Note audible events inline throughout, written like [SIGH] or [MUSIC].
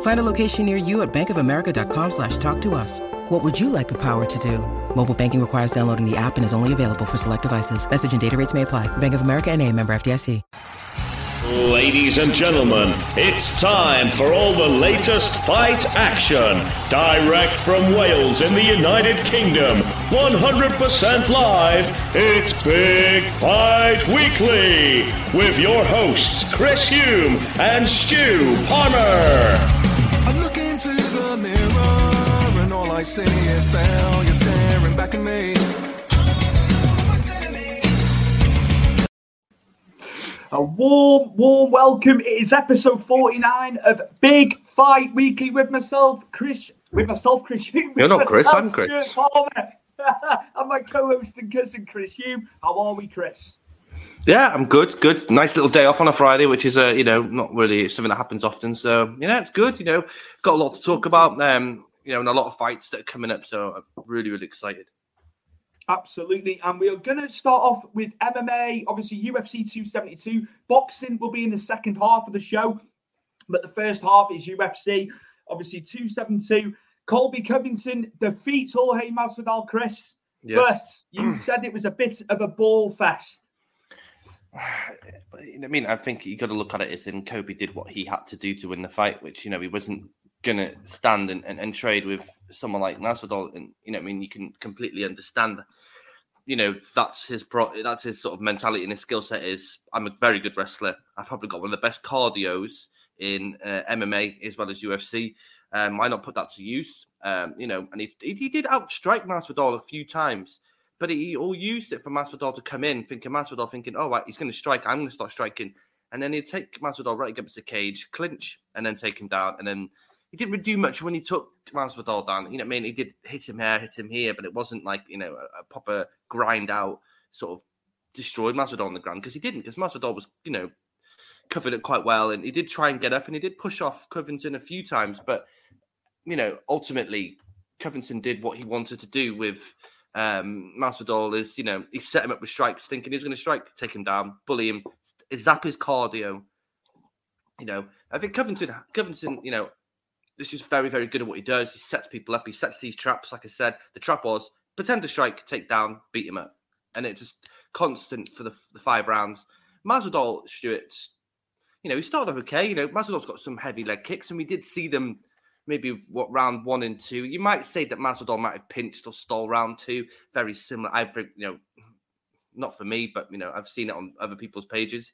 Find a location near you at bankofamerica.com slash talk to us. What would you like the power to do? Mobile banking requires downloading the app and is only available for select devices. Message and data rates may apply. Bank of America and a member FDIC. Ladies and gentlemen, it's time for all the latest fight action. Direct from Wales in the United Kingdom. 100% live. It's Big Fight Weekly. With your hosts, Chris Hume and Stu Palmer. I look into the mirror and all I see is failure staring back at me. A warm, warm welcome. It is episode 49 of Big Fight Weekly with myself, Chris. With myself, Chris Hume. You're not with Chris, myself, I'm Chris. Stuart Palmer, [LAUGHS] and my co-host and cousin, Chris Hume. How are we, Chris? Yeah, I'm good. Good. Nice little day off on a Friday, which is, uh, you know, not really something that happens often. So, you know, it's good. You know, got a lot to talk about. Um, you know, and a lot of fights that are coming up. So, I'm really, really excited. Absolutely. And we are going to start off with MMA, obviously UFC 272. Boxing will be in the second half of the show, but the first half is UFC, obviously 272. Colby Covington defeats Jorge Masvidal, Chris. Yes. But you said it was a bit of a ball fest. [SIGHS] I mean, I think you got to look at it as in Kobe did what he had to do to win the fight, which you know he wasn't gonna stand and, and, and trade with someone like Masvidal, and you know, I mean, you can completely understand. You know, that's his pro. That's his sort of mentality and his skill set. Is I'm a very good wrestler. I've probably got one of the best cardios in uh, MMA as well as UFC. Um, why not put that to use? Um, you know, and he, he did outstrike Masvidal a few times, but he all used it for Masvidal to come in, thinking Masvidal thinking, oh right, he's going to strike. I'm going to start striking, and then he'd take Masvidal right against the cage, clinch, and then take him down, and then he didn't do much when he took Masvidal down. You know what I mean? He did hit him here, hit him here, but it wasn't like you know a, a proper grind out sort of destroyed Masvidal on the ground because he didn't because Masvidal was you know covered it quite well and he did try and get up and he did push off Covington a few times, but you know ultimately Covington did what he wanted to do with um Masvidal is you know he set him up with strikes thinking he's going to strike, take him down, bully him, zap his cardio. You know, I think Covington, Covington, you know, this is just very, very good at what he does. He sets people up. He sets these traps. Like I said, the trap was pretend to strike, take down, beat him up, and it's just constant for the, the five rounds. Masvidal, Stewart, you know, he started off okay. You know, Masvidal's got some heavy leg kicks, and we did see them maybe what round one and two. You might say that Masvidal might have pinched or stole round two. Very similar. I think you know, not for me, but you know, I've seen it on other people's pages.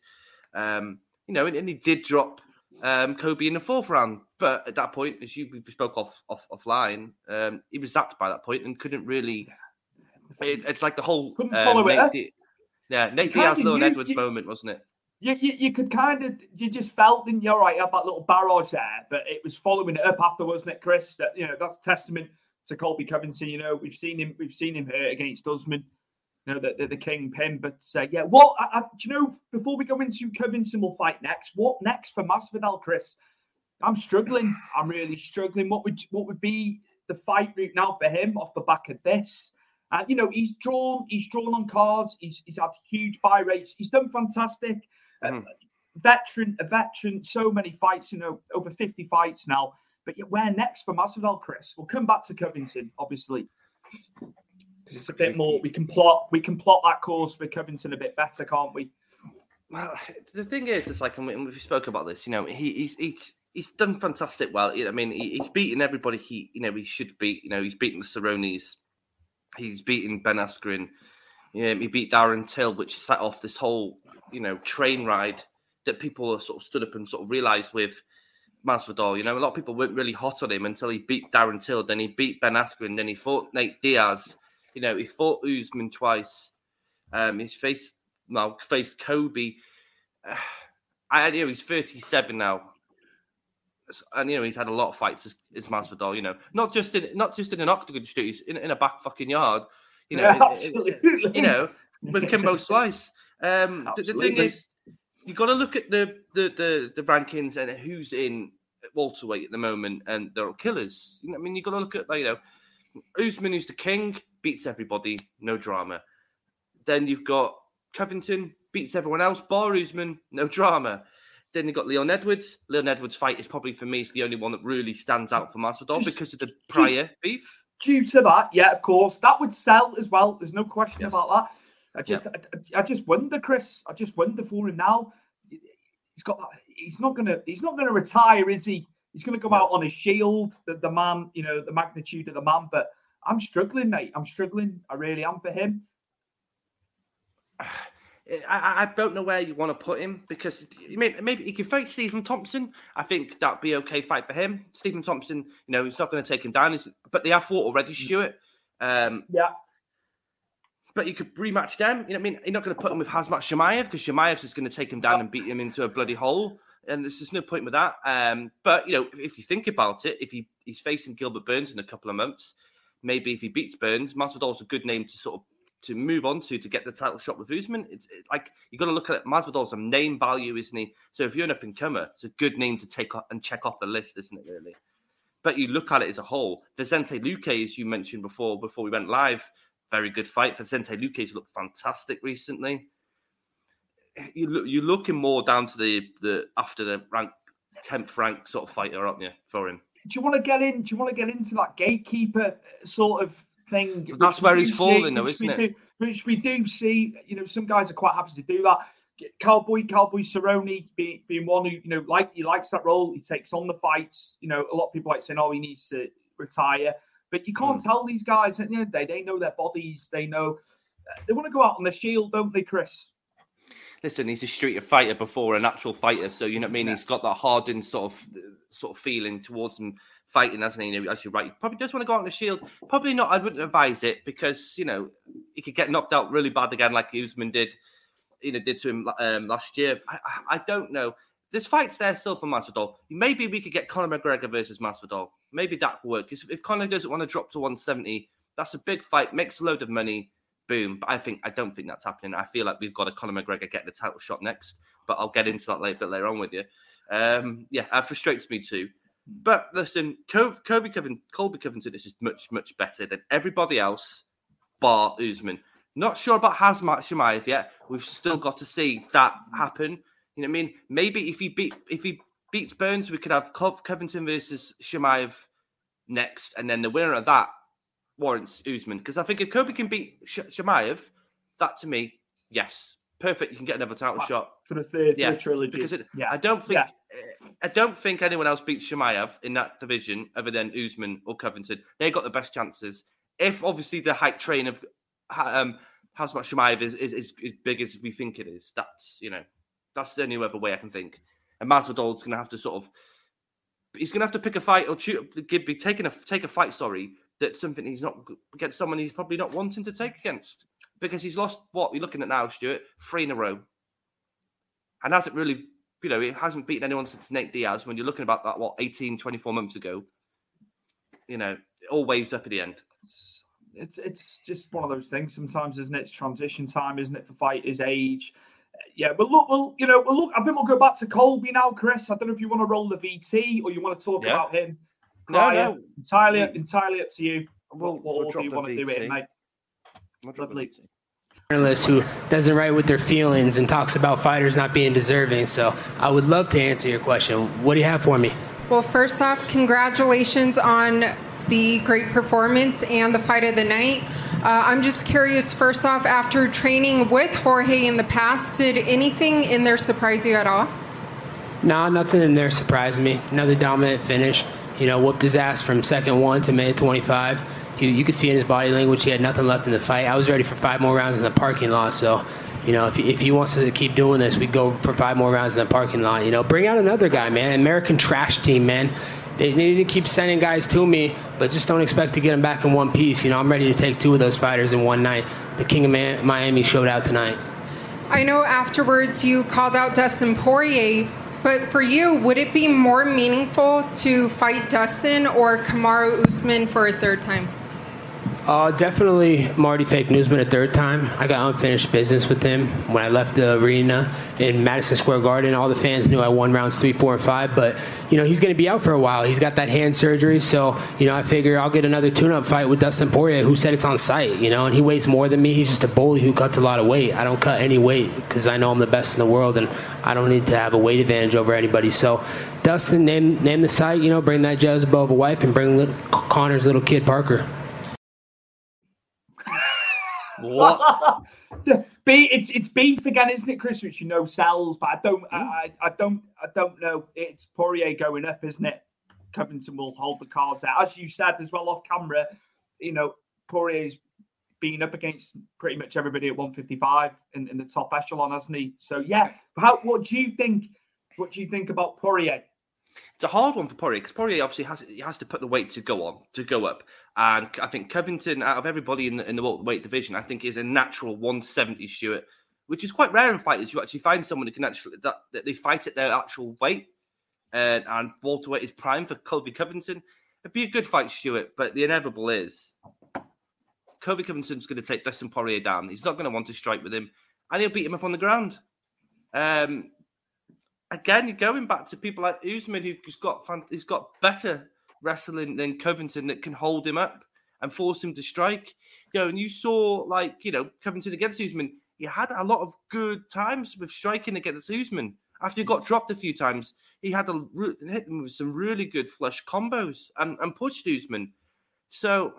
Um, you know, and, and he did drop um, Kobe in the fourth round. But at that point, as you we spoke off, off offline, um, he was zapped by that point and couldn't really. It, it's like the whole Couldn't um, follow it Nate, yeah, Nate Diaz, Leon Edwards you- moment, wasn't it? You, you, you could kind of, you just felt, didn't you? All right, you had that little barrage there, but it was following it up after, wasn't it, Chris? That, you know, that's testament to Colby Covington. You know, we've seen him, we've seen him hurt against Usman, you know, the, the, the kingpin. But uh, yeah, what, I, I, do you know, before we go into Covington will fight next, what next for Masvidal, Chris? I'm struggling. I'm really struggling. What would what would be the fight route now for him off the back of this? And you know, he's drawn, he's drawn on cards. He's he's had huge buy rates. He's done fantastic. Uh, veteran, a veteran, so many fights. You know, over fifty fights now. But yeah, where next for Masvidal, Chris? We'll come back to Covington, obviously, because it's a bit more. We can plot, we can plot that course with Covington a bit better, can't we? Well, the thing is, it's like, and we, and we spoke about this. You know, he, he's he's he's done fantastic. Well, I mean, he, he's beaten everybody. He, you know, he should beat. You know, he's beaten the Cerrones. He's beaten Ben Askren. Yeah, he beat Darren Till, which set off this whole, you know, train ride that people sort of stood up and sort of realised with Masvidal. You know, a lot of people weren't really hot on him until he beat Darren Till. Then he beat Ben Askren. Then he fought Nate Diaz. You know, he fought Usman twice. Um, he's faced well, faced Kobe. Uh, [SIGHS] I you know he's 37 now. And you know he's had a lot of fights as, as Masvidal. You know, not just in not just in an octagon street, he's in, in a back fucking yard. You know, Yeah, [LAUGHS] it- absolutely. you know, with Kimbo Slice. Um, the, thing is, you've got to look at the, the the the rankings and who's in welterweight at the moment, and they're all killers. You know, I mean, you've got to look at you know, Usman, who's the king, beats everybody, no drama. Then you've got Covington beats everyone else, bar Usman, no drama. Then you've got Leon Edwards. Leon Edwards' fight is probably for me is the only one that really stands out for Masvidal Just- because of the prior beef. Due to that, yeah, of course, that would sell as well. There's no question Yes. about that. I just, I, I just wonder, Chris. I just wonder for him now. He's got. He's not gonna. He's not gonna retire, is he? He's gonna come out on a shield. The, the man, you know, the magnitude of the man. But I'm struggling, mate. I'm struggling. I really am for him. [SIGHS] I, I don't know where you want to put him because you may, maybe he could fight Stephen Thompson. I think that'd be okay fight for him. Stephen Thompson, you know, he's not going to take him down. But they have fought already, Stuart. Um, Yeah. But you could rematch them. You know, what I mean, you're not going to put him with Khamzat Chimaev because Chimaev's just going to take him down and beat him into a bloody hole. And there's just no point with that. Um, but you know, if, if you think about it, if he, he's facing Gilbert Burns in a couple of months, maybe if he beats Burns, Masvidal's a good name to sort of to move on to to get the title shot with Usman. It's it, like you got to look at it. Masvidal's a name value, isn't he? So if you're an up and comer, it's a good name to take and check off the list, isn't it? Really. But you look at it as a whole. Vicente Luque, as you mentioned before, before we went live, very good fight. Vicente Luque's looked fantastic recently. You look, you're looking more down to the the after the rank tenth rank sort of fighter, aren't you, for him? Do you want to get in? Do you want to get into that gatekeeper uh, sort of thing? But that's where he's falling, see- though, isn't it? do- which we do see. You know, some guys are quite happy to do that. Cowboy, Cowboy Cerrone being, being one who you know like he likes that role. He takes on the fights. You know, a lot of people like saying, "Oh, he needs to retire," but you can't Hmm. tell these guys. At the end the day, they know their bodies. They know they want to go out on the shield, don't they, Chris? Listen, he's a street fighter before an actual fighter, so you know what I mean. He's got that hardened sort of sort of feeling towards him fighting, hasn't he? As you're right, he probably does want to go out on the shield. Probably not. I wouldn't advise it because you know he could get knocked out really bad again, like Usman did. You know, did to him um, last year. I, I, I don't know. There's fights there still for Masvidal. Maybe we could get Conor McGregor versus Masvidal. Maybe that could work. If Conor doesn't want to drop to 170, that's a big fight. Makes a load of money boom. But I think I don't think that's happening. I feel like we've got a Conor McGregor get the title shot next, but I'll get into that later, bit later on with you. Um, yeah, that frustrates me too. But listen, Kobe, Kobe Covington, Colby Covington is just much, much better than everybody else, bar Usman. Not sure about Khamzat Chimaev yet. We've still got to see that happen. You know what I mean? Maybe if he beat if he beats Burns, we could have Co- Covington versus Chimaev next, and then the winner of that warrants Usman. Because I think if Kobe can beat Sh- Chimaev, that to me, yes, perfect. You can get another title shot. For the third, Yeah, the trilogy. Because it, yeah, I don't think Yeah. uh, I don't think anyone else beats Chimaev in that division other than Usman or Covington. They got the best chances. If obviously the hype train of um, Khamzat Chimaev is, is, is as big as we think it is, that's you know that's the only other way I can think. And Masvidal's going to have to sort of he's going to have to pick a fight or be taking a take a fight. Sorry, that's something he's not against someone he's probably not wanting to take against because he's lost what you're looking at now, Stuart, three in a row, and hasn't really, you know, he hasn't beaten anyone since Nate Diaz. When you're looking about that, what 18, 24 months ago, you know, all always up at the end. it's it's just one of those things sometimes, isn't it? It's transition time, isn't it, for fighters' age. Yeah, but look, well, you know, well, look, I think we'll go back to Colby now, Chris. I don't know if you want to roll the VT or you want to talk Yeah. about him. No, prior. no. entirely, We- entirely up to you. We'll- what we'll order you the want to do it, VT. in, mate? Lovely. journalist who doesn't write with their feelings and talks about fighters not being deserving. So I would love to answer your question. What do you have for me? Well, first off, congratulations on the great performance and the fight of the night. Uh, I'm just curious, first off, after training with Jorge in the past, did anything in there surprise you at all? No, nothing in there surprised me. Another dominant finish. You know, whooped his ass from second one to minute 25. He, you could see in his body language he had nothing left in the fight. I was ready for five more rounds in the parking lot. So, you know, if, if he wants to keep doing this, we go for five more rounds in the parking lot. You know, bring out another guy, man. American trash team, man. They need to keep sending guys to me, but just don't expect to get them back in one piece. You know, I'm ready to take two of those fighters in one night. The King of Miami showed out tonight. I know afterwards you called out Dustin Poirier, but for you, would it be more meaningful to fight Dustin or Kamaru Usman for a third time? Uh, definitely Marty Fake Newsman a third time. I got unfinished business with him when I left the arena in Madison Square Garden. All the fans knew I won rounds three, four, and five, but you know he's going to be out for a while. He's got that hand surgery, so you know I figure I'll get another tune-up fight with Dustin Poirier, who said it's on site. You know, and he weighs more than me. He's just a bully who cuts a lot of weight. I don't cut any weight because I know I'm the best in the world, and I don't need to have a weight advantage over anybody. So, Dustin, name name the site. You know, bring that Jezebel of a wife and bring little, Connor's little kid Parker. What? [LAUGHS] Be it's it's beef again, isn't it, Chris? Which you know sells, but I don't I, mm. I, I don't I don't know. It's Poirier going up, isn't it? Covington will hold the cards out, as you said as well off camera. You know, Poirier's been up against pretty much everybody at 155 in, in the top echelon, hasn't he? So yeah, how what do you think? What do you think about Poirier? It's a hard one for Poirier because Poirier obviously has he has to put the weight to go on to go up, and I think Covington, out of everybody in the in the weight division, I think is a natural 170 Stewart, which is quite rare in fighters. You actually find someone who can actually that, that they fight at their actual weight, and and welterweight is prime for Colby Covington. It'd be a good fight, Stewart, but the inevitable is Colby Covington's going to take Dustin Poirier down. He's not going to want to strike with him, and he'll beat him up on the ground. Um, again, you're going back to people like Usman, who's got he's got better wrestling than Covington that can hold him up and force him to strike. You know, and you saw like you know Covington against Usman, he had a lot of good times with striking against Usman. After he got dropped a few times, he had a hit him with some really good flush combos and, and pushed Usman. So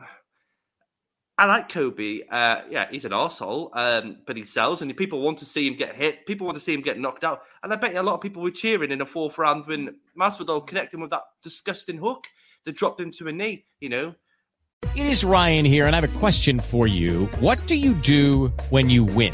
I like Kobe. Uh, yeah, he's an asshole, um, but he sells, and people want to see him get hit. People want to see him get knocked out, and I bet you a lot of people were cheering in the fourth round when Masvidal connected with that disgusting hook that dropped him to a knee. You know. It is Ryan here, and I have a question for you. What do you do when you win?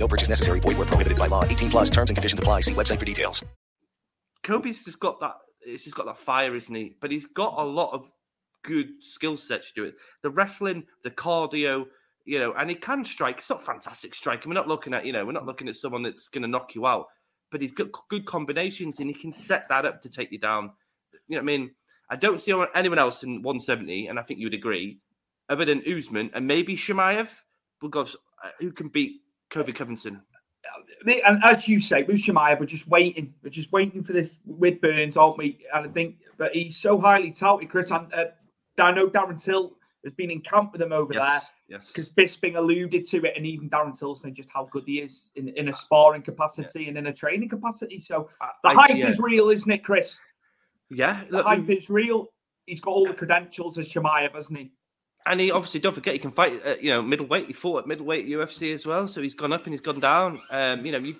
No purchase necessary. Void where prohibited by law. 18 plus terms and conditions apply. See website for details. Kobe's just got that. He's just got that fire, isn't he? But he's got a lot of good skill sets to do it. The wrestling, the cardio, you know, and he can strike. It's not fantastic striking. We're not looking at, you know, we're not looking at someone that's going to knock you out, but he's got good combinations and he can set that up to take you down. You know what I mean? I don't see anyone else in 170, and I think you would agree, other than Usman and maybe Chimaev, because uh, who can beat Kobe Covington? And as you say, with Chimaev, we're just waiting. We're just waiting for this with Burns, aren't we? And I think that he's so highly touted, Chris. And uh, I know Darren Till has been in camp with him over yes, there. Yes. Because Bisping alluded to it, and even Darren Tilson just how good he is in, in a sparring capacity yeah. and in a training capacity. So the I, hype yeah. is real, isn't it, Chris? Yeah. The look, hype we... is real. He's got all the credentials as Chimaev, hasn't he? And he obviously don't forget he can fight. At, you know, middleweight. He fought at middleweight UFC as well, so he's gone up and he's gone down. Um, you know, you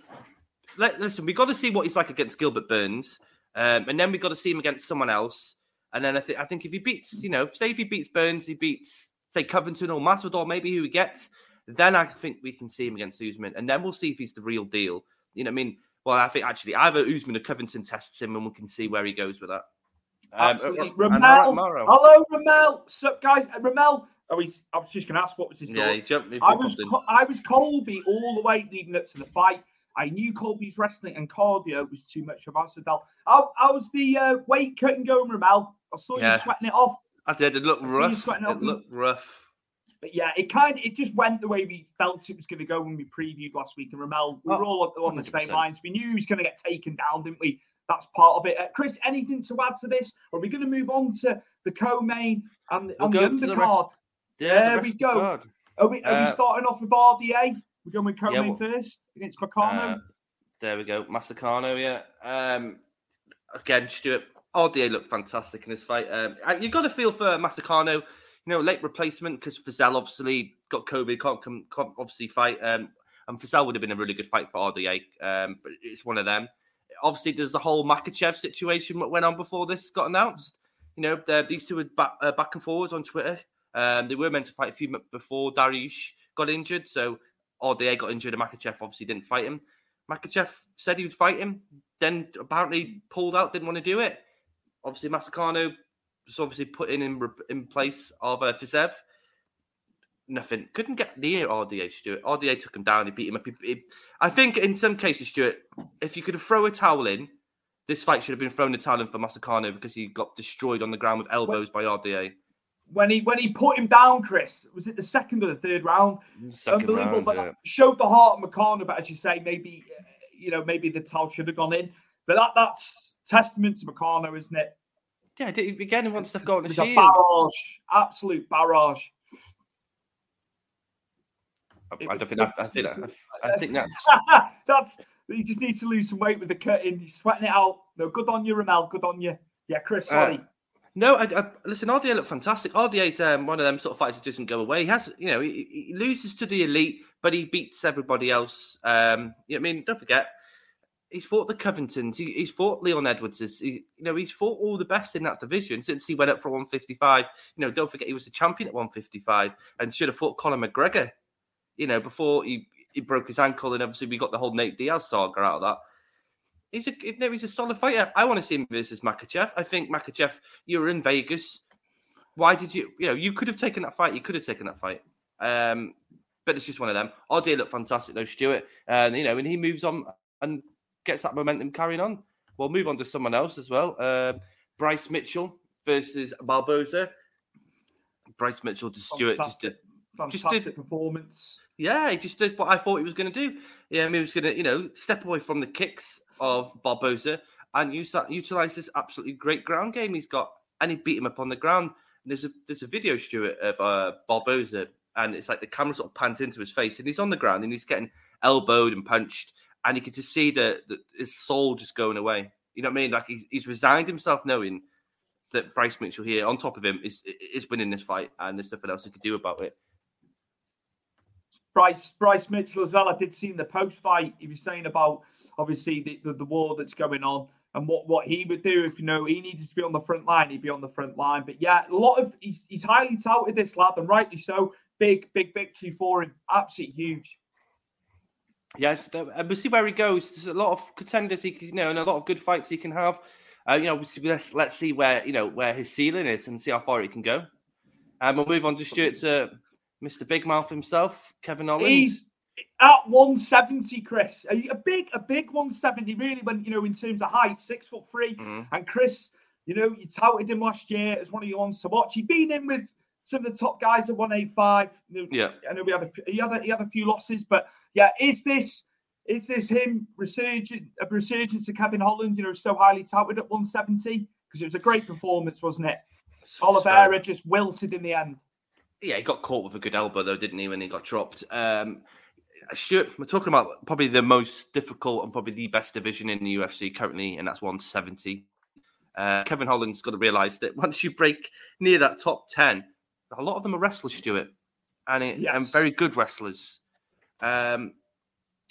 let, listen. We got to see what he's like against Gilbert Burns. Um, and then we've got to see him against someone else. And then I think I think if he beats, you know, say if he beats Burns, he beats say Covington or Masvidal, maybe who he gets, then I think we can see him against Usman, and then we'll see if he's the real deal. You know, I mean, well, I think actually either Usman or Covington tests him, and we can see where he goes with that. Um, Absolutely. uh, Ramel, and hello, Ramel. Sup, guys? Uh, Ramel. Oh, he's, I was just going to ask what was his Yeah, thoughts. he jumped- he I was. Co- I was Colby all the way leading up to the fight. I knew Colby's wrestling and cardio was too much for Masvidal. How, how's the uh, weight cutting going, Ramel? I saw Yeah. you sweating it off. I did. It looked I you rough. sweating It up. looked rough. But yeah, it kind of it just went the way we felt it was going to go when we previewed last week. And Ramel, we were Oh, all on the same 100%. lines. We knew he was going to get taken down, didn't we? That's part of it. Uh, Chris, anything to add to this? Or are we going to move on to the co-main and We'll on the the undercard? rest- yeah, there rest we of the go. Are we are Uh, we starting off with RDA? We're going with co-main well- first against Moicano. Uh, there we go. Masakano, yeah. Um, again, Stuart, RDA looked fantastic in this fight. Um, you've got to feel for Masakano, you know, late replacement because Fazell obviously got COVID, can't, come, can't obviously fight. Um, and Fazell would have been a really good fight for RDA, um, but it's one of them. Obviously, there's the whole Makhachev situation that went on before this got announced. You know, these two were back, uh, back and forwards on Twitter. Um, they were meant to fight a few months before Dariush got injured, so RDA got injured and Makhachev obviously didn't fight him. Makhachev said he would fight him, then apparently pulled out, didn't want to do it. Obviously, Masakano was obviously put in in, in place of uh, Fiziev. Nothing. Couldn't get near RDA, Stuart. RDA took him down. He beat him up. He- he- I think in some cases, Stuart, if you could throw a towel in, this fight should have been thrown a towel in for Masakano because he got destroyed on the ground with elbows by RDA. when he when he put him down, Chris, was it the second or the third round? Second Unbelievable, round, but yeah. showed the heart of McConnell. But as you say, maybe uh, you know maybe the towel should have gone in. But that that's testament to McConnell, isn't it? Yeah, again, he wants to go on the It's a shield. barrage, absolute barrage. I I don't think that. I think that. I think that's [LAUGHS] that's he just need to lose some weight with the cutting. He's sweating it out. No, good on you, Ramel. Good on you. Yeah, Chris. Sorry. Uh, no, I, I, listen. RDA looked fantastic. RDA's um, one of them sort of fights that doesn't go away. He has, you know, he, he loses to the elite, but he beats everybody else. Um, you know I mean, don't forget, he's fought the Covingtons. He, he's fought Leon Edwards. He, you know, he's fought all the best in that division since he went up for 155. You know, don't forget he was the champion at 155 and should have fought Conor McGregor. You know, before he, he broke his ankle, and obviously we got the whole Nate Diaz saga out of that. He's a he's a solid fighter. I want to see him versus Makhachev. I think Makhachev, you were in Vegas. Why did you? You know, you could have taken that fight. You could have taken that fight. Um, but it's just one of them. RDA looked fantastic though, Stuart. And you know, and he moves on and gets that momentum carrying on. We'll move on to someone else as well. Uh, Bryce Mitchell versus Barboza. Bryce Mitchell to Stuart Fantastic, just fantastic did- the performance. yeah, he just did what I thought he was going to do. Yeah, he was going to, you know, step away from the kicks of Barboza and use that, utilize this absolutely great ground game he's got, and he beat him up on the ground. And there's a there's a video, Stuart, of uh, Barboza, and it's like the camera sort of pans into his face, and he's on the ground and he's getting elbowed and punched, and you can just see the, the his soul just going away. You know what I mean? Like he's he's resigned himself, knowing that Bryce Mitchell here on top of him is is winning this fight, and there's nothing else he could do about it. Bryce Bryce Mitchell as well. I did see in the post fight he was saying about obviously the, the, the war that's going on and what, what he would do if you know he needed to be on the front line, he'd be on the front line. But yeah, a lot of he's, he's highly touted this lad, and rightly so. Big big victory for him, absolutely huge. Uh, and we'll see where he goes. There's a lot of contenders he, can- you know, and a lot of good fights he can have. Uh, you know, let's let's see where you know where his ceiling is and see how far he can go. And we'll move on to Stuart to Mr. Big Mouth himself, Kevin Owens. He's at 170, Chris. A, a big, a big 170, really, when you know, in terms of height, six foot 3 Mhm. And Chris, you know, you touted him last year as one of your ones to watch. He'd been in with some of the top guys at 185. You know, Yeah. I know we had a, he had a, he had a few losses, but yeah, is this is this him resurgent a resurgence to Kevin Holland? You know, so highly touted at 170 because it was a great performance, wasn't it? Oliveira just wilted in the end. Yeah, he got caught with a good elbow though, didn't he? When he got dropped. Um, Stuart, we're talking about probably the most difficult and probably the best division in the UFC currently, and that's 170. Uh, Kevin Holland's got to realise that [LAUGHS] once you break near that top 10, a lot of them are wrestlers, Stuart, and, it, and very good wrestlers. Um,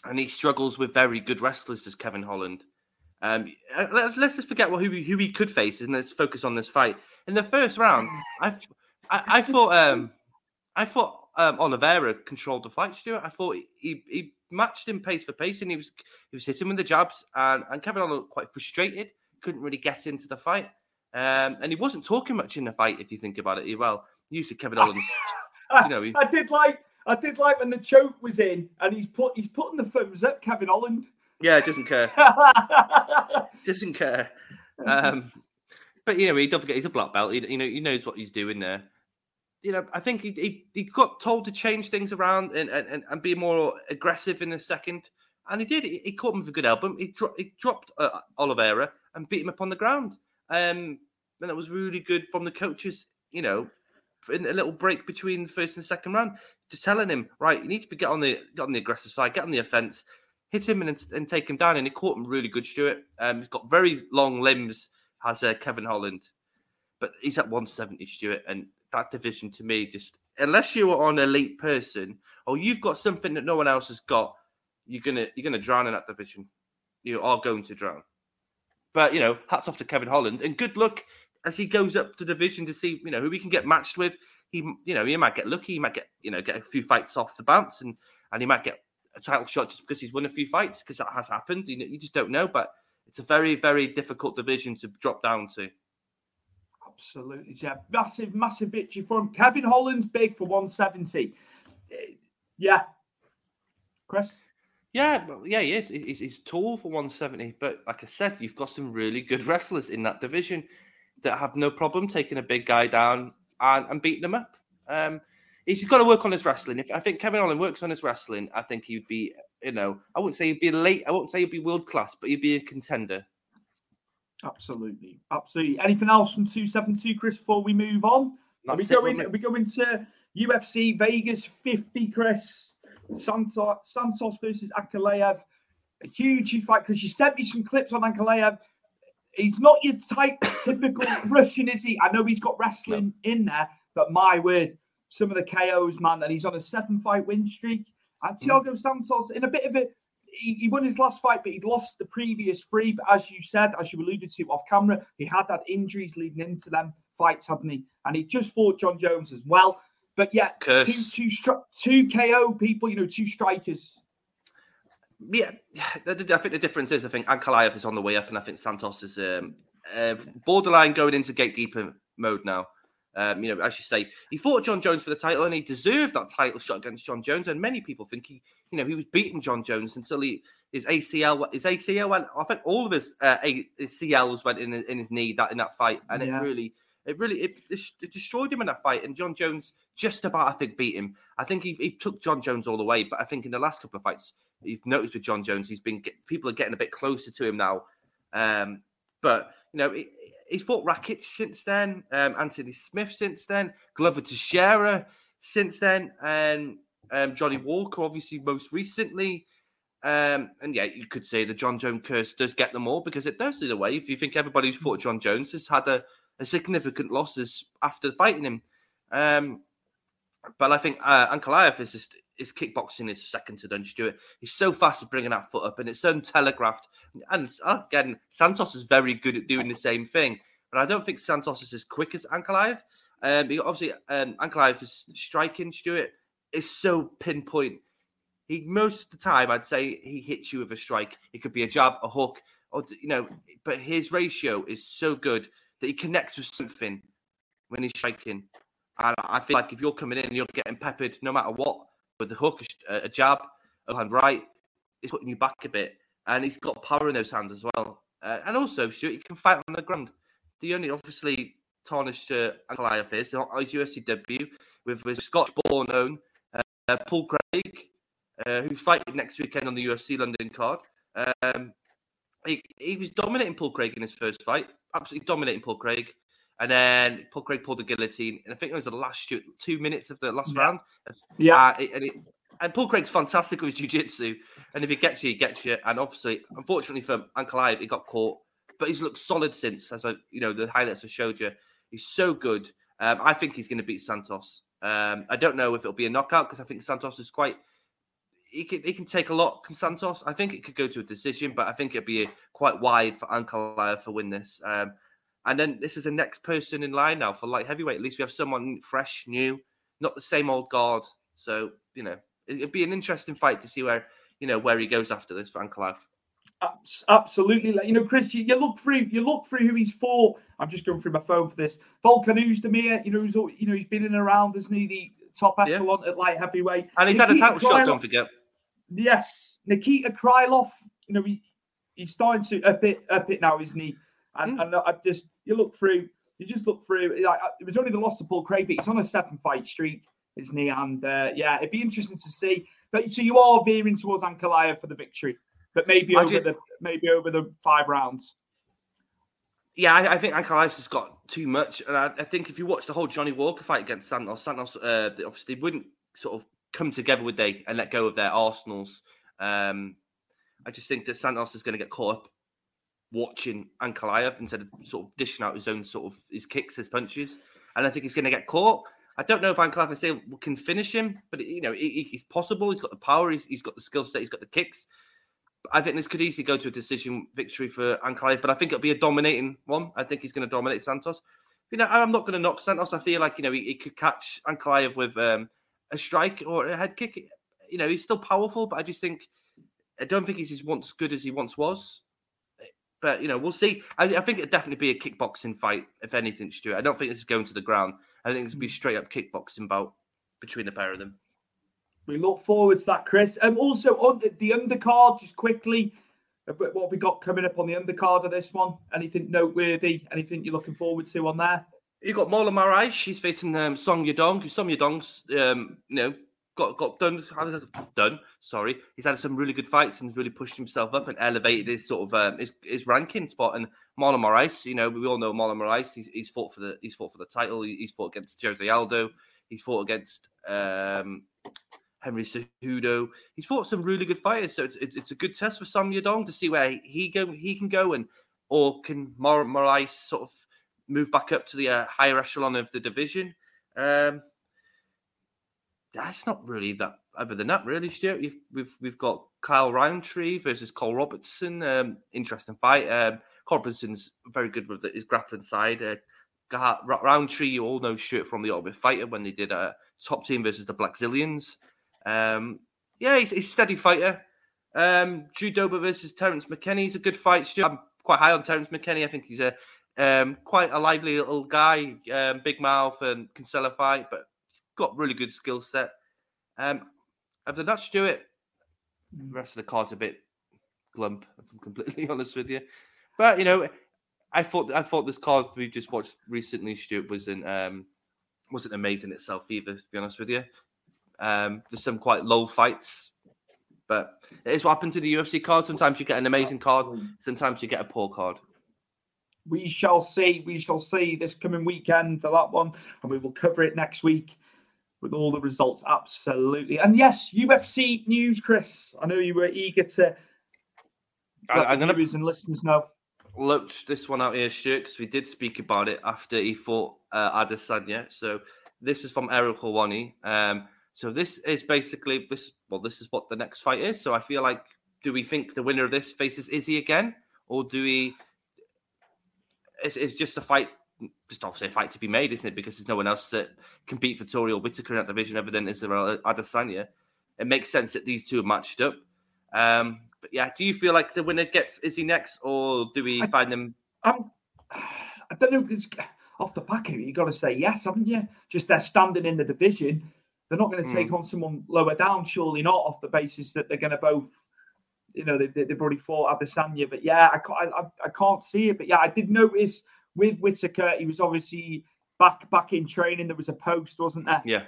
and he struggles with very good wrestlers, does Kevin Holland. Um, uh, let's, let's just forget what who he, who he could face and let's focus on this fight. In the first round, [SIGHS] I, I, I thought um, I thought um, Oliveira controlled the fight. Stuart, I thought he, he matched him pace for pace, and he was he was hitting with the jabs, and, and Kevin Holland looked quite frustrated, couldn't really get into the fight, um, and he wasn't talking much in the fight. If you think about it, well, usually Kevin Holland, you know, he, [LAUGHS] I did like I did like when the choke was in, and he's put he's putting the thumbs up, Kevin Holland. yeah, doesn't care, [LAUGHS] doesn't care. [LAUGHS] Um, but you know, he don't forget he's a black belt. He, you know, he knows what he's doing there. You know, I think he he, he got told to change things around and, and, and be more aggressive in the second, and he did. He, he caught him with a good elbow. He, dro- he dropped uh, Oliveira and beat him up on the ground. Um, and that was really good from the coaches. You know, in a little break between the first and second round, just telling him, right, you need to be get on the get on the aggressive side, get on the offense, hit him and, and take him down. And he caught him really good, Stuart. Um, he's got very long limbs, has uh, Kevin Holland, but he's at 170, Stuart. And that division to me, just unless you are an elite person or you've got something that no one else has got, you're gonna you're gonna drown in that division. You are going to drown. But you know, hats off to Kevin Holland and good luck as he goes up the division to see you know who he can get matched with. He you know he might get lucky, he might get you know get a few fights off the bounce, and and he might get a title shot just because he's won a few fights because that has happened. You know, you just don't know, but it's a very very difficult division to drop down to. Absolutely, yeah, massive massive victory for him. Kevin Holland's big for 170. Eh, Yeah, Chris. Yeah, yeah, he is. He's, he's tall for 170, but like I said, you've got some really good wrestlers in that division that have no problem taking a big guy down and, and beating him up. Um, he's got to work on his wrestling. If I think Kevin Holland works on his wrestling, I think he'd be, you know, I wouldn't say he'd be late. I wouldn't say he'd be world class, but he'd be a contender. Absolutely, absolutely. Anything else from 272, Chris, before we move on? Are we it, going are we going to UFC Vegas 50, Chris? Santos, Santos versus Ankalaev. A huge, huge fight because you sent me some clips on Ankalaev. He's not your type, [COUGHS] typical Russian, is he? I know he's got wrestling in there, but my word, some of the KOs, man, and he's on a seven fight win streak. And Thiago Santos, in a bit of it, he, he won his last fight, but he'd lost the previous three. But as you said, as you alluded to off camera, he had had injuries leading into them fights, hadn't he? And he just fought Jon Jones as well. But yeah, Curse. two two stri- two KO people, you know, two strikers. Yeah, I think the difference is I think Ankalaev is on the way up, and I think Santos is um, uh, borderline going into gatekeeper mode now. Um, you know, as you say, he fought Jon Jones for the title, and he deserved that title shot against Jon Jones. And many people think he, you know, he was beating Jon Jones until he his ACL, his ACL went. I think all of his uh, his CLs went in in his knee that in that fight, and Yeah. it really. It really it, it destroyed him in that fight, and Jon Jones just about I think beat him. I think he, he took Jon Jones all the way, but I think in the last couple of fights you've noticed with Jon Jones, he's been get, people are getting a bit closer to him now. Um, but you know, he, he's fought Rakic since then, um, Anthony Smith since then, Glover Teixeira since then, and um, Johnny Walker obviously most recently. Um, and yeah, you could say the Jon Jones curse does get them all because it does in a way. If you think everybody who's fought Jon Jones has had a, a significant losses after fighting him. Um, but I think uh, Ankalaev is just his kickboxing is second to none. Stuart, he's so fast at bringing that foot up, and it's untelegraphed. And again, Santos is very good at doing the same thing, but I don't think Santos is as quick as Ankalaev. Um, obviously, um, Ankalaev's striking, Stuart, is so pinpoint. He most of the time, I'd say, he hits you with a strike. It could be a jab, a hook, or you know, but his ratio is so good that he connects with something when he's striking. And I feel like if you're coming in you're getting peppered, no matter what, with a hook, a, jab, a hand right, it's putting you back a bit. And he's got power in those hands as well. Uh, and also, Stuart, he can fight on the ground. The only obviously tarnished uh, Ankalaev is on his debut with, his Scotch-born own uh, Paul Craig, uh, who's fighting next weekend on the UFC London card. Um, he, he was dominating Paul Craig in his first fight, absolutely dominating Paul Craig. And then Paul Craig pulled the guillotine, and I think it was the last two, minutes of the last Yeah. round. Yeah. Uh, it- and, it, and Paul Craig's fantastic with jiu-jitsu, and if he gets you, he gets you. And obviously, unfortunately for Ankalaev, he got caught, but he's looked solid since. As I, you know, the highlights have showed you, he's so good. Um, I think he's going to beat Santos. Um, I don't know if it'll be a knockout because I think Santos is quite he can he can take a lot. Can Santos? I think it could go to a decision, but I think it'd be quite wide for Ankalaev to win this. Um, and then this is the next person in line now for light heavyweight. At least we have someone fresh, new, not the same old guard. So you know, it'd be an interesting fight to see where you know where he goes after this for Ankalaev. Absolutely, you know, Chris. You, you, look through, you look through who he's fought. I'm just going through my phone for this. Volkan Oezdemir, you know, he's you know he's been in and around, isn't he? The top echelon yeah. at light heavyweight, and he's Nikita had a title Krylov, shot. Don't forget. Yes, Nikita Krylov. You know, he, he's starting to a bit up it now, isn't he? And, mm. and I just you look through, you just look through. Like, it was only the loss to Paul Craig, but he's on a seven fight streak, isn't he? And uh, yeah, it'd be interesting to see. But so you are veering towards Ankalaev for the victory but maybe I over just, the maybe over the five rounds. Yeah, I, I think Ankalaev has got too much, and I, I, think if you watch the whole Johnny Walker fight against Santos, Santos uh, obviously wouldn't sort of come together with they and let go of their arsenals. Um, I just think that Santos is going to get caught up watching Ankalaev instead of sort of dishing out his own sort of his kicks, his punches, and I think he's going to get caught. I don't know if Ankalaev can finish him, but you know, he's possible. He's got the power. He's, he's got the skill set. He's got the kicks. I think this could easily go to a decision victory for Ankalaev, but I think it'll be a dominating one. I think he's going to dominate Santos. You know, I'm not going to knock Santos. I feel like you know he, he could catch Ankalaev with um, a strike or a head kick. You know, he's still powerful, but I just think I don't think he's as once good as he once was. But you know, we'll see. I, I think it'd definitely be a kickboxing fight, if anything, Stuart. I don't think this is going to the ground. I think this would be straight up kickboxing bout between the pair of them. We look forward to that, Chris. And um, also on the, the undercard, just quickly, what have we got coming up on the undercard of this one? Anything noteworthy? Anything you're looking forward to on there? You've got Marlon Moraes. She's facing um, Song Yadong. Song Yadong's, um, you know, got got done. Done. Sorry, he's had some really good fights and really pushed himself up and elevated his sort of um, his, his ranking spot. And Marlon Moraes, you know, we all know Marlon Moraes. He's, he's fought for the he's fought for the title. He's fought against Jose Aldo. He's fought against um, Henry Cejudo. He's fought some really good fighters, so it's, it's, it's a good test for Song Yadong to see where he go he can go and or can Mor- Moraes sort of move back up to the uh, higher echelon of the division. Um, that's not really that other than that, really, Stuart. We've we've, we've got Kyle Rountree versus Cole Robertson. Um, interesting fight. Um, Cole Robertson's very good with his grappling side. Uh, Rountree, you all know Stuart from the Ultimate Fighter when they did a uh, top team versus the Blackzilians. Um, yeah, he's, he's a steady fighter. Um, Drew Dober versus Terrance McKinney is a good fight. Stuart. I'm quite high on Terrance McKinney. I think he's a um, quite a lively little guy, um, big mouth and can sell a fight, but got really good skill set. Um, other than that, Stuart, the rest of the card's a bit glump, if I'm [LAUGHS] completely honest with you. But you know, I thought I thought this card we just watched recently, Stuart, wasn't um, wasn't amazing itself either. To be honest with you, um, there's some quite low fights, but it is what happens to the UFC card. Sometimes you get an amazing card, sometimes you get a poor card. We shall see. We shall see this coming weekend for that one, and we will cover it next week with all the results. Absolutely. And yes, UFC news, Chris. I know you were eager to let I, am gonna viewers and listeners know. Looked this one out here, Stuart, because we did speak about it after he fought uh, Adesanya. So this is from Ariel Helwani. Um, so this is basically this. Well, this is what the next fight is. So I feel like, do we think the winner of this faces Izzy again, or do we? It's, it's just a fight, just obviously a fight to be made, isn't it? Because there's no one else that can beat Vettori Whittaker in that division other than Israel Adesanya. It makes sense that these two are matched up. Um, but yeah, do you feel like the winner gets Izzy next, or do we I, find them? I'm, I don't know. It's off the back of it, you got to say yes, haven't you? Just they're standing in the division. They're not going to take mm. on someone lower down, surely not, off the basis that they're going to both, you know, they've, they've already fought Adesanya. But yeah, I can't, I, I can't see it. But yeah, I did notice with Whittaker, he was obviously back back in training. There was a post, wasn't there? Yeah.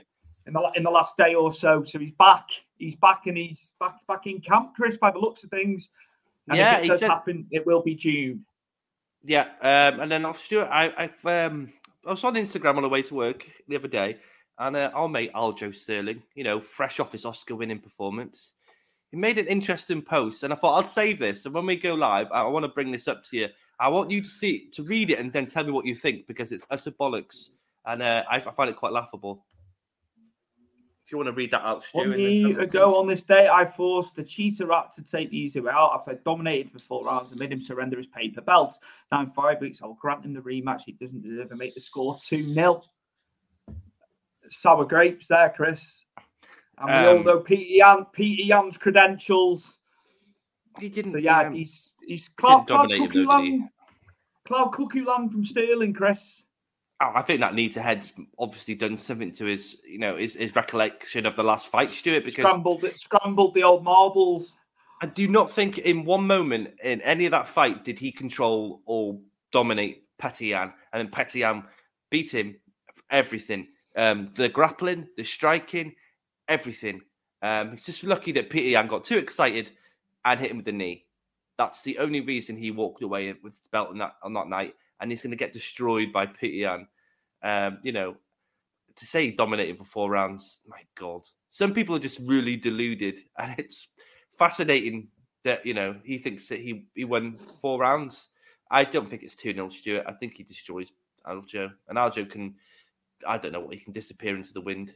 In the in the last day or so, so he's back. He's back and he's back back in camp, Chris. By the looks of things, and yeah, if it does said... happen, it will be June. Yeah, um, and then I'll Stuart, I, I've um, I was on Instagram on the way to work the other day, and uh, our mate Aljo Sterling, you know, fresh off his Oscar winning performance, he made an interesting post. And I thought, I'll save this. So when we go live, I, I want to bring this up to you. I want you to see, to read it and then tell me what you think because it's utter bollocks. And uh, I, I find it quite laughable. If you want to read that out, Stu. One year ago on this day, I forced the cheetah rat to take the easy way out after I dominated for four rounds and made him surrender his paper belt. Now, in five weeks, I'll grant him the rematch. He doesn't deserve to make the score 2 0. Sour grapes there, Chris. And we all Um, know Petr Yan, Petr Yan's credentials. He didn't. So, yeah, um, he's, he's Cloud, Cloud dominate Cuckoo though. Land. Cloud Cuckoo Land from Sterling, Chris. Oh, I think that needs a head's obviously done something to his, you know, his, his recollection of the last fight, Stuart. Because Scrambled, it, scrambled the old marbles. I do not think in one moment in any of that fight did he control or dominate Petr Yan, and then Petr Yan beat him for everything. Um, the grappling, the striking, everything. Um, he's just lucky that Petr Yan got too excited and hit him with the knee. That's the only reason he walked away with the belt on that on that night, and he's going to get destroyed by Petr Yan. Um, you know, to say he dominated for four rounds, my God. Some people are just really deluded, [LAUGHS] and it's fascinating that you know he thinks that he he won four rounds. I don't think it's two 0 Stuart. I think he destroys Aljo, and Aljo can. I don't know what he can disappear into the wind.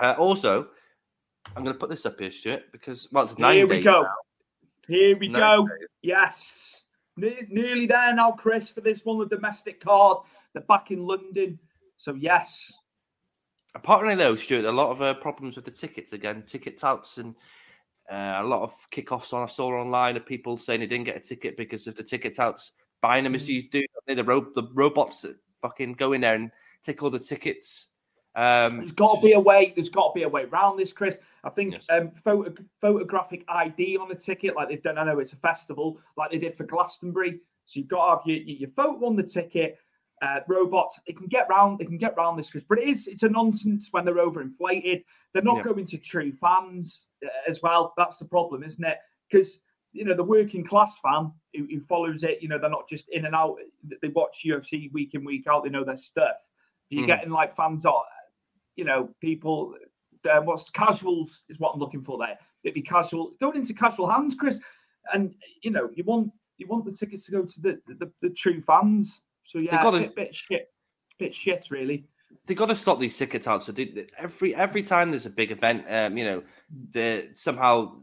Uh, also, I'm going to put this up here, Stuart, because well, it's nine Here we days go. now. Here we go. days. Yes. Ne- nearly there now, Chris, for this one, the domestic card. They're back in London. So, yes. Apparently, though, Stuart, a lot of uh, problems with the tickets again. Ticket touts and uh, a lot of kickoffs on I saw online of people saying they didn't get a ticket because of the ticket touts buying them as you do. The ro- the robots that fucking go in there and take all the tickets. Um, There's got to be a way. There's got to be a way around this, Chris. I think um, photo, photographic ID on the ticket, like they've done. I know it's a festival, like they did for Glastonbury. So you've got to have your, your photo on the ticket. Uh, robots, it can get round. They can get round this, Chris. But it is. It's a nonsense when they're overinflated. They're not Yeah. going to true fans uh, as well. That's the problem, isn't it? Because you know the working class fan who, who follows it. You know they're not just in and out. They watch UFC week in week out. They know their stuff. You're Mhm. getting like fans on you know, people, uh, what's casuals is what I'm looking for there. It'd be casual, going into casual hands, Chris. And, you know, you want you want the tickets to go to the the, the true fans. So, yeah, gotta- a bit, bit shit. Bit shit, really. they got to stop these ticket touts. So they, every every time there's a big event, um, you know, they somehow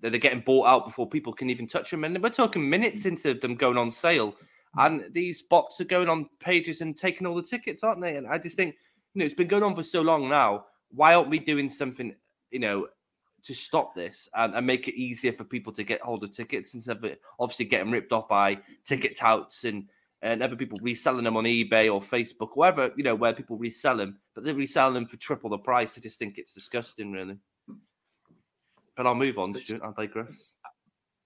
they're getting bought out before people can even touch them, and we're talking minutes into them going on sale. And these bots are going on pages and taking all the tickets, aren't they? And I just think, you know, it's been going on for so long now. Why aren't we doing something, you know, to stop this and, and make it easier for people to get hold of tickets instead of obviously getting ripped off by ticket touts and and other people reselling them on eBay or Facebook, wherever you know where people resell them, but they're reselling them for triple the price. I just think it's disgusting, really. But I'll move on, Stuart. I'll digress.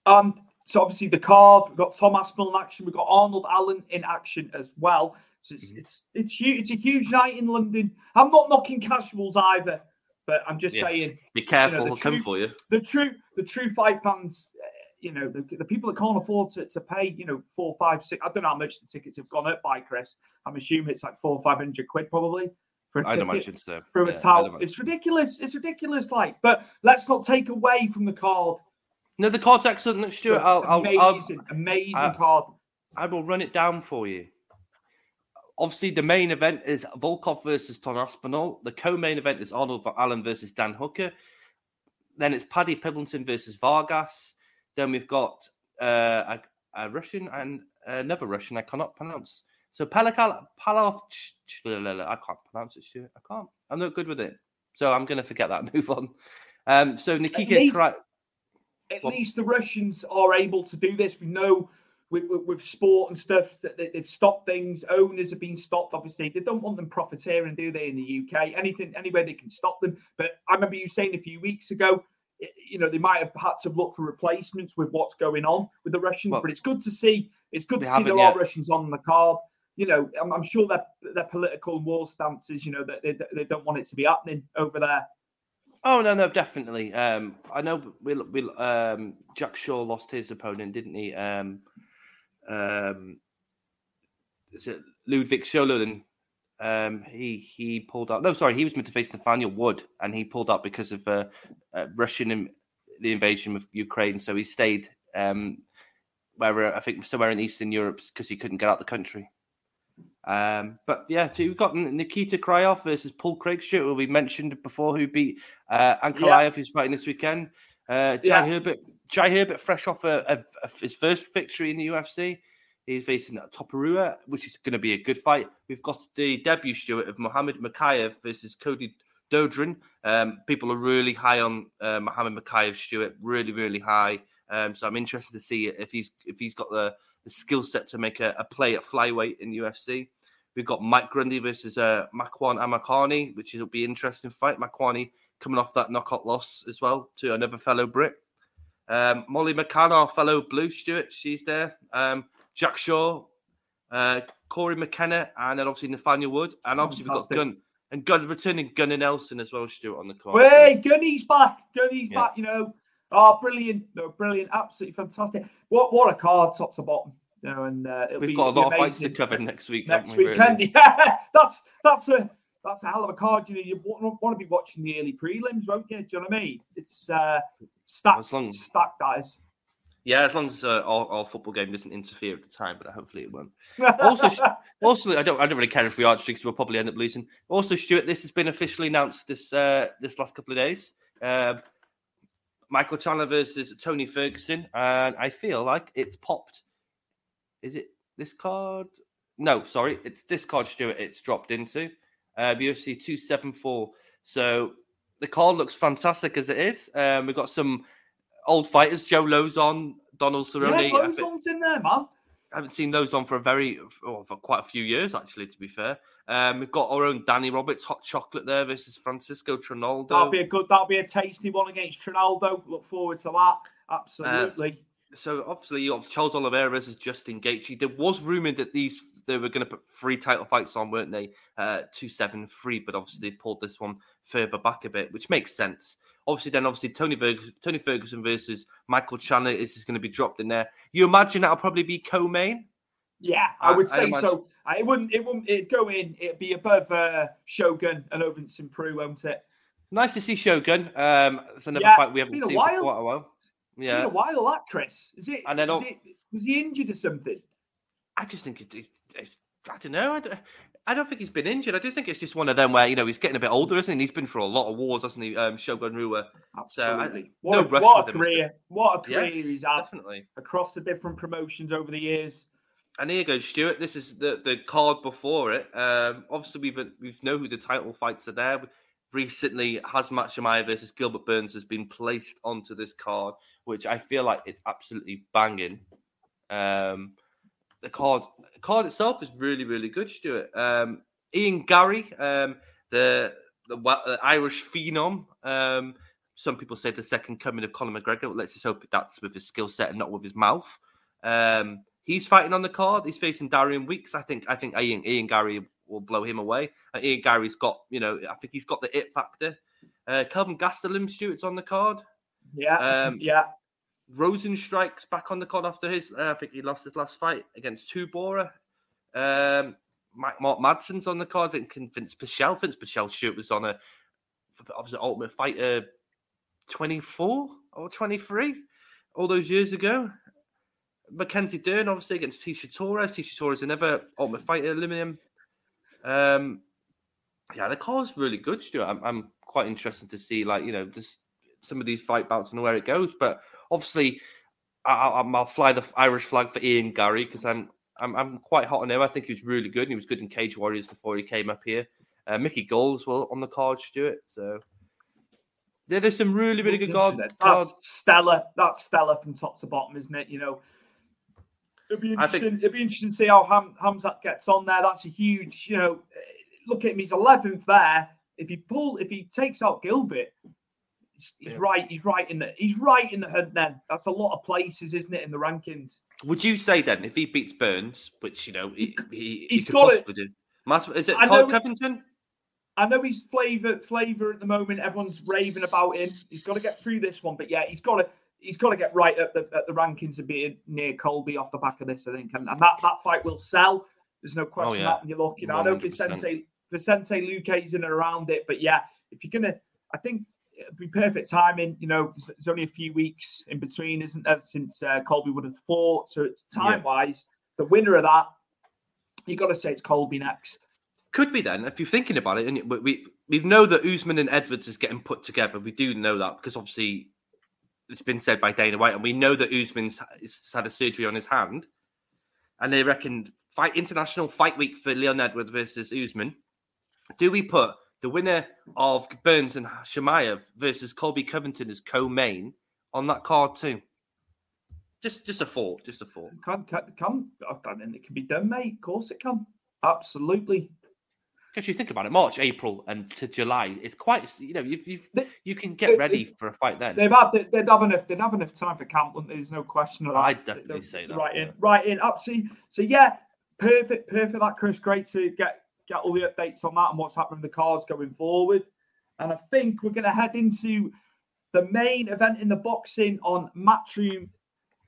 Um, so obviously the card, we've got Tom Aspinall in action, we've got Arnold Allen in action as well. So it's it's it's huge. It's a huge night in London. I'm not knocking casuals either, but I'm just Yeah. saying. Be careful, the they'll come for you. The true the true fight fans, uh, you know, the, the people that can't afford to, to pay, you know, four, five, six. I don't know how much the tickets have gone up by, Chris. I'm assuming it's like four or five hundred quid probably for a I'd ticket. imagine so. Through Yeah, a towel. It's ridiculous. It's ridiculous. Like, but let's not take away from the card. No, the card's excellent, Stuart. I'll, I'll, amazing, I'll, amazing I- card. I will run it down for you. Obviously, the main event is Volkov versus Tom Aspinall. The co-main event is Arnold Allen versus Dan Hooker. Then it's Paddy Pimblington versus Vargas. Then we've got uh, a, a Russian and another Russian I cannot pronounce. So Palakal Palov. I can't pronounce it. Stuart. I can't. I'm not good with it. So I'm going to forget that. [LAUGHS] Move on. Um, so Nikita least- Kra- at least the Russians are able to do this. We know with, with, with sport and stuff that they, they've stopped things. Owners have been stopped. Obviously, they don't want them profiteering, do they? In the UK, anything, anywhere they can stop them. But I remember you saying a few weeks ago, you know, they might have had to look for replacements with what's going on with the Russians. Well, but it's good to see. It's good to see there haven't are. Russians on the card. you know, I'm, I'm sure their their political and war stances, you know, that they, they don't want it to be happening over there. Oh no, no, definitely. Um, I know we we um, Jack Shore lost his opponent, didn't he? Um, um, is it Ludwig Scholen? Um, he he pulled out. No, sorry, he was meant to face Nathaniel Wood, and he pulled out because of uh, uh, Russian in, the invasion of Ukraine. So he stayed um, where uh, I think somewhere in Eastern Europe because he couldn't get out the country. Um, but yeah, so we've got Nikita Krylov versus Paul Craigstreet, who we mentioned before, who beat uh, Ankalaev, yeah. who's fighting this weekend. Uh, yeah. Herbert, Jai Herbert, fresh off a, a, a, his first victory in the UFC. He's facing Topuria, which is going to be a good fight. We've got the debut Stuart of Mohammed Mokaev versus Cody Durden. Um, people are really high on uh, Mohammed Mokaev, Stuart, really, really high. Um, so I'm interested to see if he's if he's got the, the skill set to make a, a, play at flyweight in UFC. We've got Mike Grundy versus uh, Makwan Amirkhani, which will be an interesting fight. Makwan coming off that knockout loss as well to another fellow Brit. Um, Molly McCann, our fellow Blue Stuart, she's there. Um, Jack Shore, uh, Cory McKenna, and then obviously Nathaniel Wood, and obviously Fantastic. we've got Gun and Gun returning Gunnar Nelson as well, Stuart on the card. Hey, Gunny's back. Gunny's yeah. back. You know, oh, brilliant, no, brilliant, absolutely fantastic. What what a card, top to bottom. You know, and uh, we've be, got a lot of fights to cover next week. Next we, weekend, really? [LAUGHS] yeah, that's that's a that's a hell of a card. You know, you want, want to be watching the early prelims, won't you? Do you know what I mean? It's uh, stacked, long... as, stacked, guys. Yeah, as long as uh, our, our, football game doesn't interfere at the time, but hopefully it won't. [LAUGHS] Also, also, I don't, I don't really care if we are because we'll probably end up losing. Also, Stuart, this has been officially announced this uh, this last couple of days. Uh, Michael Chandler versus Tony Ferguson, and I feel like it's popped. Is it this card? No, sorry, it's this card, Stuart. It's dropped into uh, UFC two seven four. So the card looks fantastic as it is. Um, we've got some old fighters, Joe Lauzon, Donald Cerrone. Yeah, Lauzon's in there, man. I haven't seen those on for a very, oh, for quite a few years, actually, to be fair. Um, we've got our own Danny Roberts, hot chocolate there versus Francisco Trinaldo. That'll be a good, that'll be a tasty one against Trinaldo. Look forward to that. Absolutely. Uh, so obviously you have Charles Oliveira versus Justin Gaethje. There was rumored that these they were going to put three title fights on, weren't they? Uh, two seven three, but obviously they pulled this one further back a bit, which makes sense. Obviously, then obviously Tony Ferguson, Tony Ferguson versus Michael Chandler is just going to be dropped in there. You imagine that'll probably be co-main. Yeah, I would say I so. I wouldn't. It wouldn't. It'd go in. It'd be above uh, Shogun and Ovince Saint Preux, won't it? Nice to see Shogun. Um, it's another yeah, fight we haven't seen for quite a while. Yeah, been a while that Chris. Is it? And then it, was he injured or something? I just think it, it, it's. I don't know. I don't, I don't think he's been injured. I just think it's just one of them where you know he's getting a bit older, isn't he? He's been through a lot of wars, hasn't he? Um, Shogun Rua. Absolutely. So, what, no a, what a career! What a career yes, he's had definitely. across the different promotions over the years. And here goes Stuart. This is the, the card before it. Um, obviously, we've we've know who the title fights are there. Recently, Khamzat Chimaev versus Gilbert Burns has been placed onto this card, which I feel like it's absolutely banging. Um, the card the card itself is really really good, Stuart. Um, Ian Garry, um, the, the, the Irish phenom. Um, some people say the second coming of Conor McGregor. Let's just hope that's with his skill set and not with his mouth. Um, he's fighting on the card. He's facing Darian Weeks. I think. I think Ian, Ian Garry will blow him away. Uh, Ian Garry's got, you know, I think he's got the it factor. Uh, Kelvin Gastelum Stuart's on the card. Yeah, um, yeah. Rozenstruik's back on the card after his. Uh, I think he lost his last fight against Tybura. Um, Mark Madsen's on the card. I think Vince Pichel. Vince Pichel Stuart was on a obviously Ultimate Fighter 24 or 23 all those years ago. Mackenzie Dern, obviously, against Tecia Torres. Tecia Torres, another Ultimate Fighter aluminum. Um, yeah, the card's really good, Stuart. I'm, I'm quite interested to see, like, you know, just some of these fight bouts and where it goes. But obviously, I, will fly the Irish flag for Ian Garry because I'm, I'm I'm quite hot on him. I think he was really good. And he was good in Cage Warriors before he came up here. Uh, Mickey Gall's well on the card, Stuart. So yeah, there's some really, really good cards. That's stellar. That's stellar from top to bottom, isn't it? You know, it'd be interesting. Think... It'd be interesting to see how Ham, Khamzat gets on there. That's a huge. You know, look at him. He's 11th there. If he pull, if he takes out Gilbert, he's, he's yeah. right. He's right in the. He's right in the hunt. Then that's a lot of places, isn't it, in the rankings? Would you say then, if he beats Burns, which you know he, he, He's he could got it. possibly do, is it I Covington? I know he's flavour flavour at the moment. Everyone's raving about him. He's got to get through this one, but yeah, he's got to he's got to get right at the at the rankings of being near Colby off the back of this. I think, and, and that that fight will sell. There's no question yeah. that when you look. You know, I know 100%. Vicente Vicente Luque's in and around it, but yeah, if you're gonna, I think it'd be perfect timing. You know, there's, only a few weeks in between, isn't there, since uh, Colby would have fought. So it's time wise, the winner of that, you got to say it's Colby next. Could be then, if you're thinking about it, and we we, we know that Usman and Edwards is getting put together. We do know that because obviously it's been said by Dana White, and we know that Usman's has had a surgery on his hand, and they reckon fight international fight week for Leon Edwards versus Usman. Do we put the winner of Burns and Chimaev versus Colby Covington as co-main on that card too? Just just a thought, just a thought. Can, can, can, I mean, it can be done, mate. Of course it can. Absolutely. Because you think about it, March, April, and to July, it's quite you know you you you can get ready for a fight then. They've had they'd have enough they'd have enough time for camp, wouldn't they? There's no question of that. I'd definitely say that. Right in, right in. Absolutely. So yeah, perfect, perfect. That Chris, great to get get all the updates on that and what's happening with the cards going forward. And I think we're going to head into the main event in the boxing on Matchroom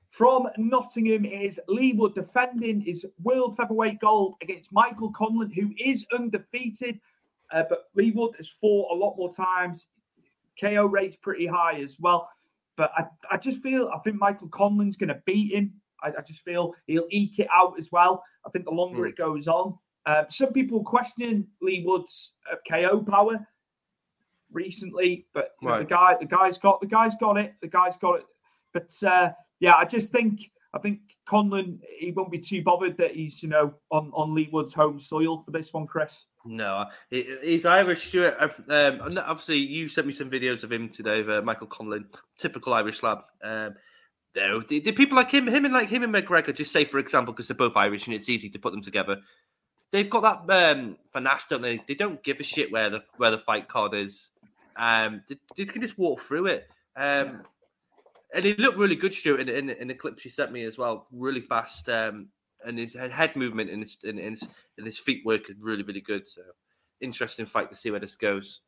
from Nottingham is Leigh Wood defending his world featherweight gold against Michael Conlan, who is undefeated. Uh, but Leigh Wood has fought a lot more times. KO rate's pretty high as well. But I, I just feel I think Michael Conlan's going to beat him. I, I just feel he'll eke it out as well. I think the longer Hmm. it goes on, uh, some people question Leigh Wood's uh, KO power recently, but you know, the guy, the guy's got the guy's got it. The guy's got it. But uh, yeah, I just think I think Conlan he won't be too bothered that he's you know on on Leigh Wood's home soil for this one, Chris. No, he- he's Irish. Stuart. Um, obviously, you sent me some videos of him today, of uh, Michael Conlan, typical Irish lad. Um, no, did, did people like him, him and like him and McGregor, just say for example, because they're both Irish and it's easy to put them together. They've got that um, finesse, don't they? They don't give a shit where the where the fight card is. Um, they, they can just walk through it. Um, and he looked really good, Stuart, in, in, in the clip she sent me as well. Really fast, um, and his head movement and his and his, and his feet work is really really good. So interesting fight to see where this goes.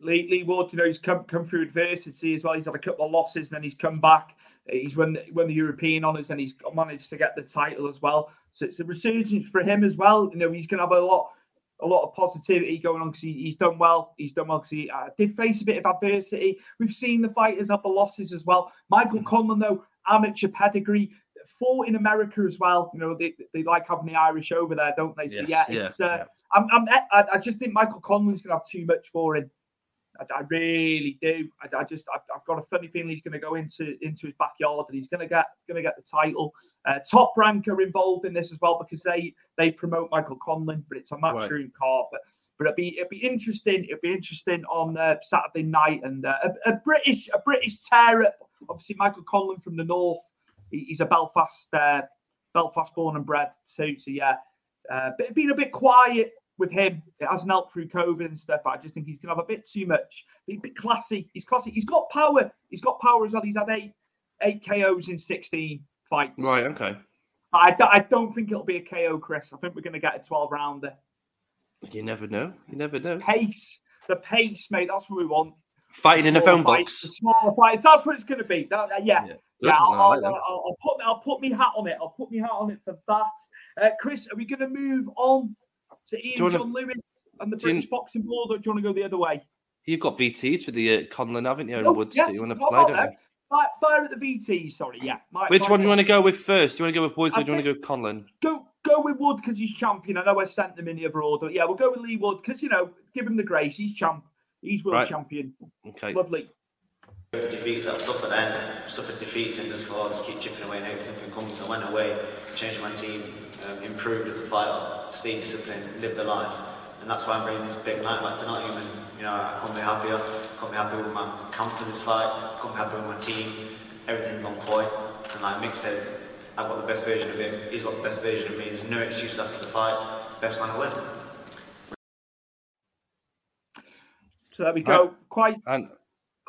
Leigh, Leigh Wood, you know, he's come come through adversity as well. He's had a couple of losses, and then he's come back. He's won won the European honours, and he's managed to get the title as well. So it's a resurgence for him as well. You know, he's going to have a lot a lot of positivity going on because he, he's done well. He's done well because he uh, did face a bit of adversity. We've seen the fighters have the losses as well. Michael Conlan, though, amateur pedigree, fought in America as well. You know, they, they like having the Irish over there, don't they? So Yes, yeah, yeah, it's. Uh, I'm, I'm, I, I just think Michael Conlan's going to have too much for him. I, I really do. I, I just, I've, I've got a funny feeling he's going to go into into his backyard and he's going to get going to get the title. Uh, Top Rank are involved in this as well because they they promote Michael Conlan, but it's a matchroom card. But but it'd be it'd be interesting. It'd be interesting on uh, Saturday night and uh, a, a British a British tear up. Obviously, Michael Conlan from the north. He, he's a Belfast uh, Belfast born and bred too. So yeah, uh, but been a bit quiet with him. It hasn't helped through COVID and stuff. But I just think he's gonna have a bit too much. Be a bit classy. He's classy. He's got power. He's got power as well. He's had eight eight KOs in sixteen fights. Right. Okay. I, do- I don't think it'll be a KO, Chris. I think we're going to get a 12 rounder. You never know. You never know. Pace, the pace, mate. That's what we want. Fighting in a phone fights, box. the Smaller fights. That's what it's going to be. That, uh, yeah, yeah. Good I'll, I I'll. I'll, I'll put I'll put me hat on it. I'll put me hat on it for that. Uh, Chris, are we going to move on to Ian you wanna- John Lewis and the do you- British Boxing Board, or do you want to go the other way? You've got VTs for the uh, Conlan, haven't you? in Oh, Woods yes, that you want to play, about don't that? Fire, fire at the VT. Sorry, yeah. My- Which my- one do you want to go with first? Do you want to go with Woods I or do you want to go with Conlan? Go go with Wood because he's champion. I know I sent them in the other order. Yeah, we'll go with Leigh Wood because you know, give him the grace. He's champ. He's world Right. champion. Okay. Lovely. defeats I've suffered and suffered defeats in this squad, just keep chipping away and hoping something comes. I went away, changed my team, um, improved as a fighter, stayed disciplined, lived the life. And that's why I'm bringing this big night back to Nottingham. And, you know, I can't be happier. I can't be happy with my camp for this fight. I can't be happy with my team. Everything's on point. And like Mick said, I've got the best version of him. He's got the best version of me. There's no excuse after the fight. Best man to win. So there we go. Quite And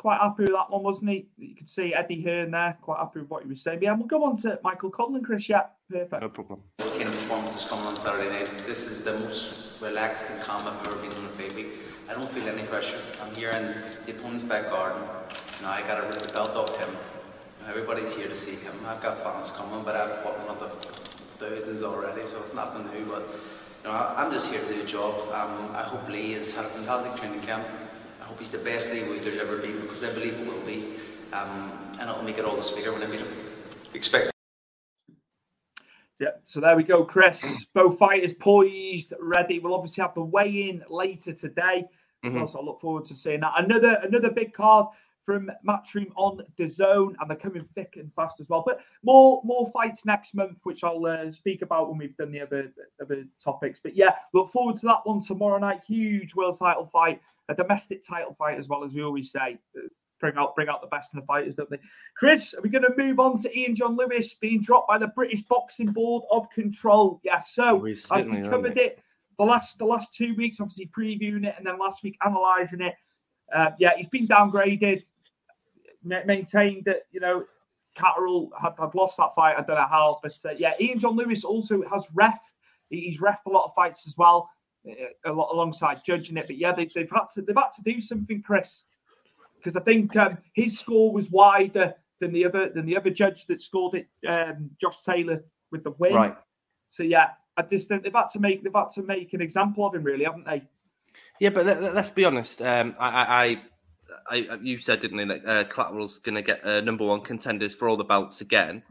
quite happy with that one, wasn't he? You could see Eddie Hearn there, quite happy with what he was saying. But yeah, we'll go on to Michael Conlan, Chris. Yeah, perfect. No problem. Kind of performances coming on Saturday night. This is the most relaxed and calm I've ever been on a fight week. I don't feel any pressure. I'm here in the opponent's back garden. Now I got to rip the belt off him. Everybody's here to see him. I've got fans coming, but I've fought one of the thousands already, so it's nothing new. But you know, I'm just here to do the job. Um, I hope Leigh has had a fantastic training camp. Hope he's the best Leigh Wood there's ever been because I believe it will be. Um, and it'll make it all the sweeter when I meet him. Expect. Yeah, so there we go, Chris. Both fighters poised, ready. We'll obviously have the weigh in later today. Mhm. So I look forward to seeing that. Another another big card from Matchroom on the zone, and they're coming thick and fast as well. But more more fights next month, which I'll uh, speak about when we've done the other other topics. But yeah, look forward to that one tomorrow night. Huge world title fight, a domestic title fight as well as we always say. Uh, Bring out bring out the best in the fighters, don't they? Chris, are we going to move on to Ian John Lewis being dropped by the British Boxing Board of Control? Yes. So We as we covered mate. it the last the last two weeks, obviously previewing it, and then last week analysing it. Uh, yeah, he's been downgraded. Ma- maintained that you know Catterall had, had lost that fight. I don't know how, but uh, yeah, Ian John Lewis also has ref. He's ref a lot of fights as well, alongside judging it. But yeah, they, they've had to they've had to do something, Chris, because I think um, his score was wider than the other than the other judge that scored it, um, Josh Taylor with the win. Right. So yeah, I just think they've had to make they've had to make an example of him, really, haven't they? Yeah, but let, us be honest. Um, I, I, I, you said, didn't you, that uh, Catterall's going to get uh, number one contenders for all the belts again.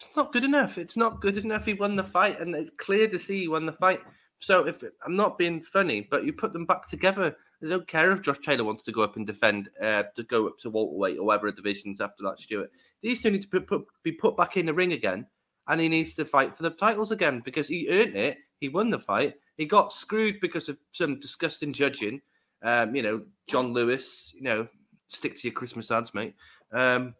It's not good enough. It's not good enough. He won the fight, and it's clear to see he won the fight. So if I'm not being funny, but you put them back together. I don't care if Josh Taylor wants to go up and defend, uh, to go up to welterweight or whatever divisions after that. Stuart, these two need to put, put, be put back in the ring again, and he needs to fight for the titles again because he earned it. He won the fight. He got screwed because of some disgusting judging. Um, you know, John Lewis. You know, stick to your Christmas ads, mate. Um,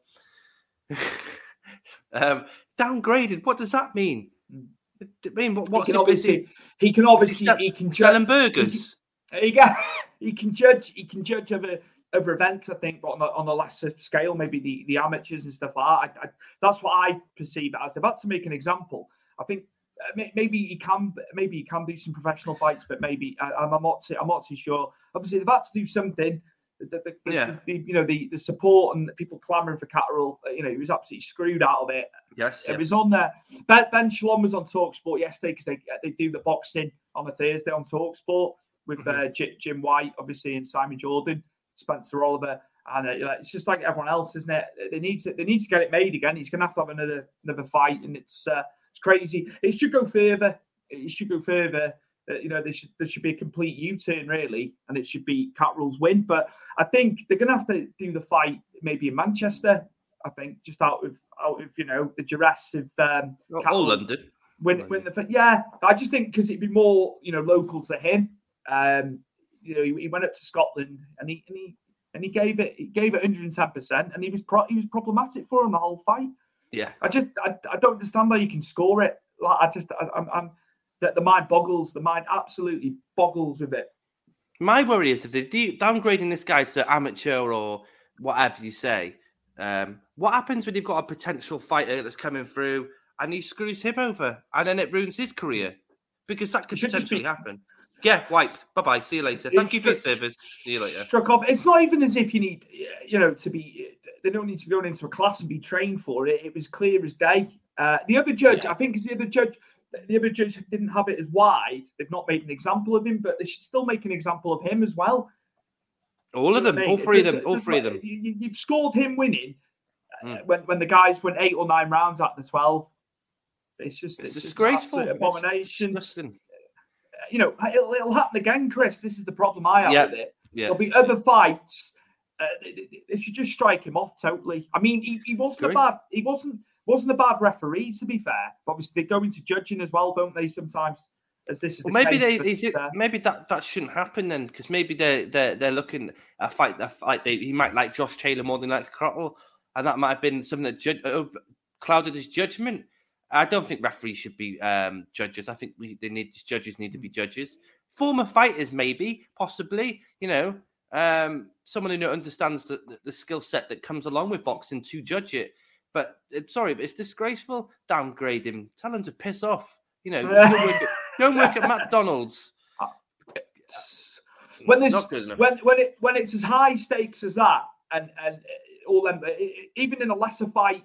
[LAUGHS] um, downgraded. What does that mean? I mean, what, what's he can obviously busy- he can obviously he can selling judge burgers. he can, [LAUGHS] he can judge he can judge over other events. I think, but on a, on a lesser scale, maybe the the amateurs and stuff like that. I, I, that's what I perceive it as. They've had to make an example. I think uh, maybe he can maybe he can do some professional fights, but maybe I, I'm not I'm not too sure. Obviously, they've had to do something. The, the, Yeah. the- you know the, the support and the people clamoring for Catterall. uh, You know, he was absolutely screwed out of it. Yes, It yeah. was on there. Ben, ben Shalom was on Talksport yesterday because they they do the boxing on a Thursday on Talksport with Mm-hmm. uh, J- Jim White, obviously, and Simon Jordan, Spencer Oliver, and uh, it's just like everyone else, isn't it? They need to they need to get it made again. He's going to have to have another another fight, and it's uh, it's crazy. It should go further. It should go further. Uh, you know, there should there should be a complete U turn really, and it should be Catterall's win. But I think they're going to have to do the fight maybe in Manchester. I think just out of out of you know the duress of um, All London. win, win the yeah. I just think because it'd be more you know local to him. Um, you know, he, he went up to Scotland and he and he and he gave it he gave it 110 percent, and he was pro- he was problematic for him the whole fight. Yeah. I just I, I don't understand how you can score it. Like I just I, I'm, I'm that the mind boggles. The mind absolutely boggles with it. My worry is if they do downgrading this guy to amateur or whatever you say, um, what happens when you've got a potential fighter that's coming through and he screws him over and then it ruins his career? Because that could should potentially be- happen. Yeah, wiped. Bye bye. See you later. Thank you for your service. See you later. Struck off. It's not even as if you need, you know, to be. They don't need to be going into a class and be trained for it. It was clear as day. Uh, the other judge, I think, is the other judge. The other judge didn't have it as wide. They've not made an example of him, but they should still make an example of him as well. All of them. know what I All three of them. All three of them. You, you've scored him winning uh, Mm. when when the guys went eight or nine rounds at the twelve. It's just It's it's, just disgraceful. an absolute It's abomination. disgusting. You know, it'll, it'll happen again, Chris. This is the problem I have Yeah, with it. yeah. There'll be other fights. Uh, they, they- should just strike him off totally. I mean, he, he wasn't Agree. a bad. He wasn't wasn't a bad referee to be fair. Obviously, they go into judging as well, don't they? Sometimes, as this is Well, the maybe case, they is it, uh, maybe that that shouldn't happen then because maybe they're they're they're looking a fight a fight they he might like Josh Taylor more than likes Catterall, and that might have been something that jud- uh, clouded his judgment. I don't think referees should be um, judges. I think we they need judges need to be judges. Former fighters, maybe, possibly, you know. um, someone who understands the, the, the skill set that comes along with boxing to judge it. But uh, sorry, but it's disgraceful. Downgrade him. Tell him to piss off. You know, [LAUGHS] go and work at, and work at McDonald's. when there's Not good enough. when when it when it's as high stakes as that, and and uh, all them, uh, even in a lesser fight,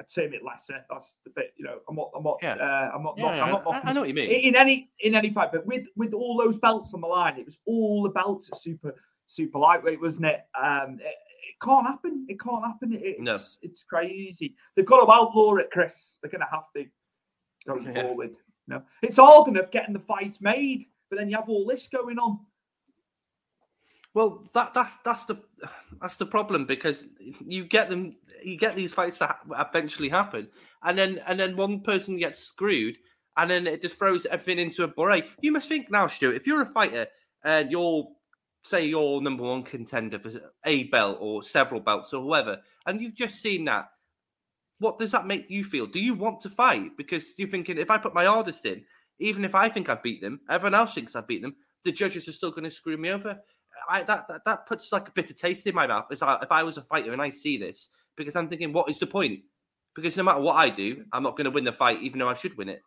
I term it lesser. That's the bit, you know. I'm not, I'm not, Yeah. uh, I'm not, Yeah, not- yeah, I'm not. I- I know what you mean. In any in any fight, but with with all those belts on the line, it was all the belts at super super lightweight, wasn't it? Um, it, it can't happen. It can't happen. It, it's No. it's crazy. They've got to outlaw it, Chris. They're going to have to going Yeah. forward. No, it's hard enough getting the fights made, but then you have all this going on. Well, that that's that's the that's the problem because you get them, you get these fights that eventually happen, and then and then one person gets screwed, and then it just throws everything into a bouray. You must think now, Stuart, if you're a fighter and you're say you're number one contender for a belt or several belts or whoever, and you've just seen that, what does that make you feel? Do you want to fight because you're thinking if I put my hardest in, even if I think I beat them, everyone else thinks I beat them, the judges are still going to screw me over. I, that, that that puts like a bitter taste in my mouth. It's like if I was a fighter and I see this, because I'm thinking, what is the point? Because no matter what I do, I'm not going to win the fight, even though I should win it.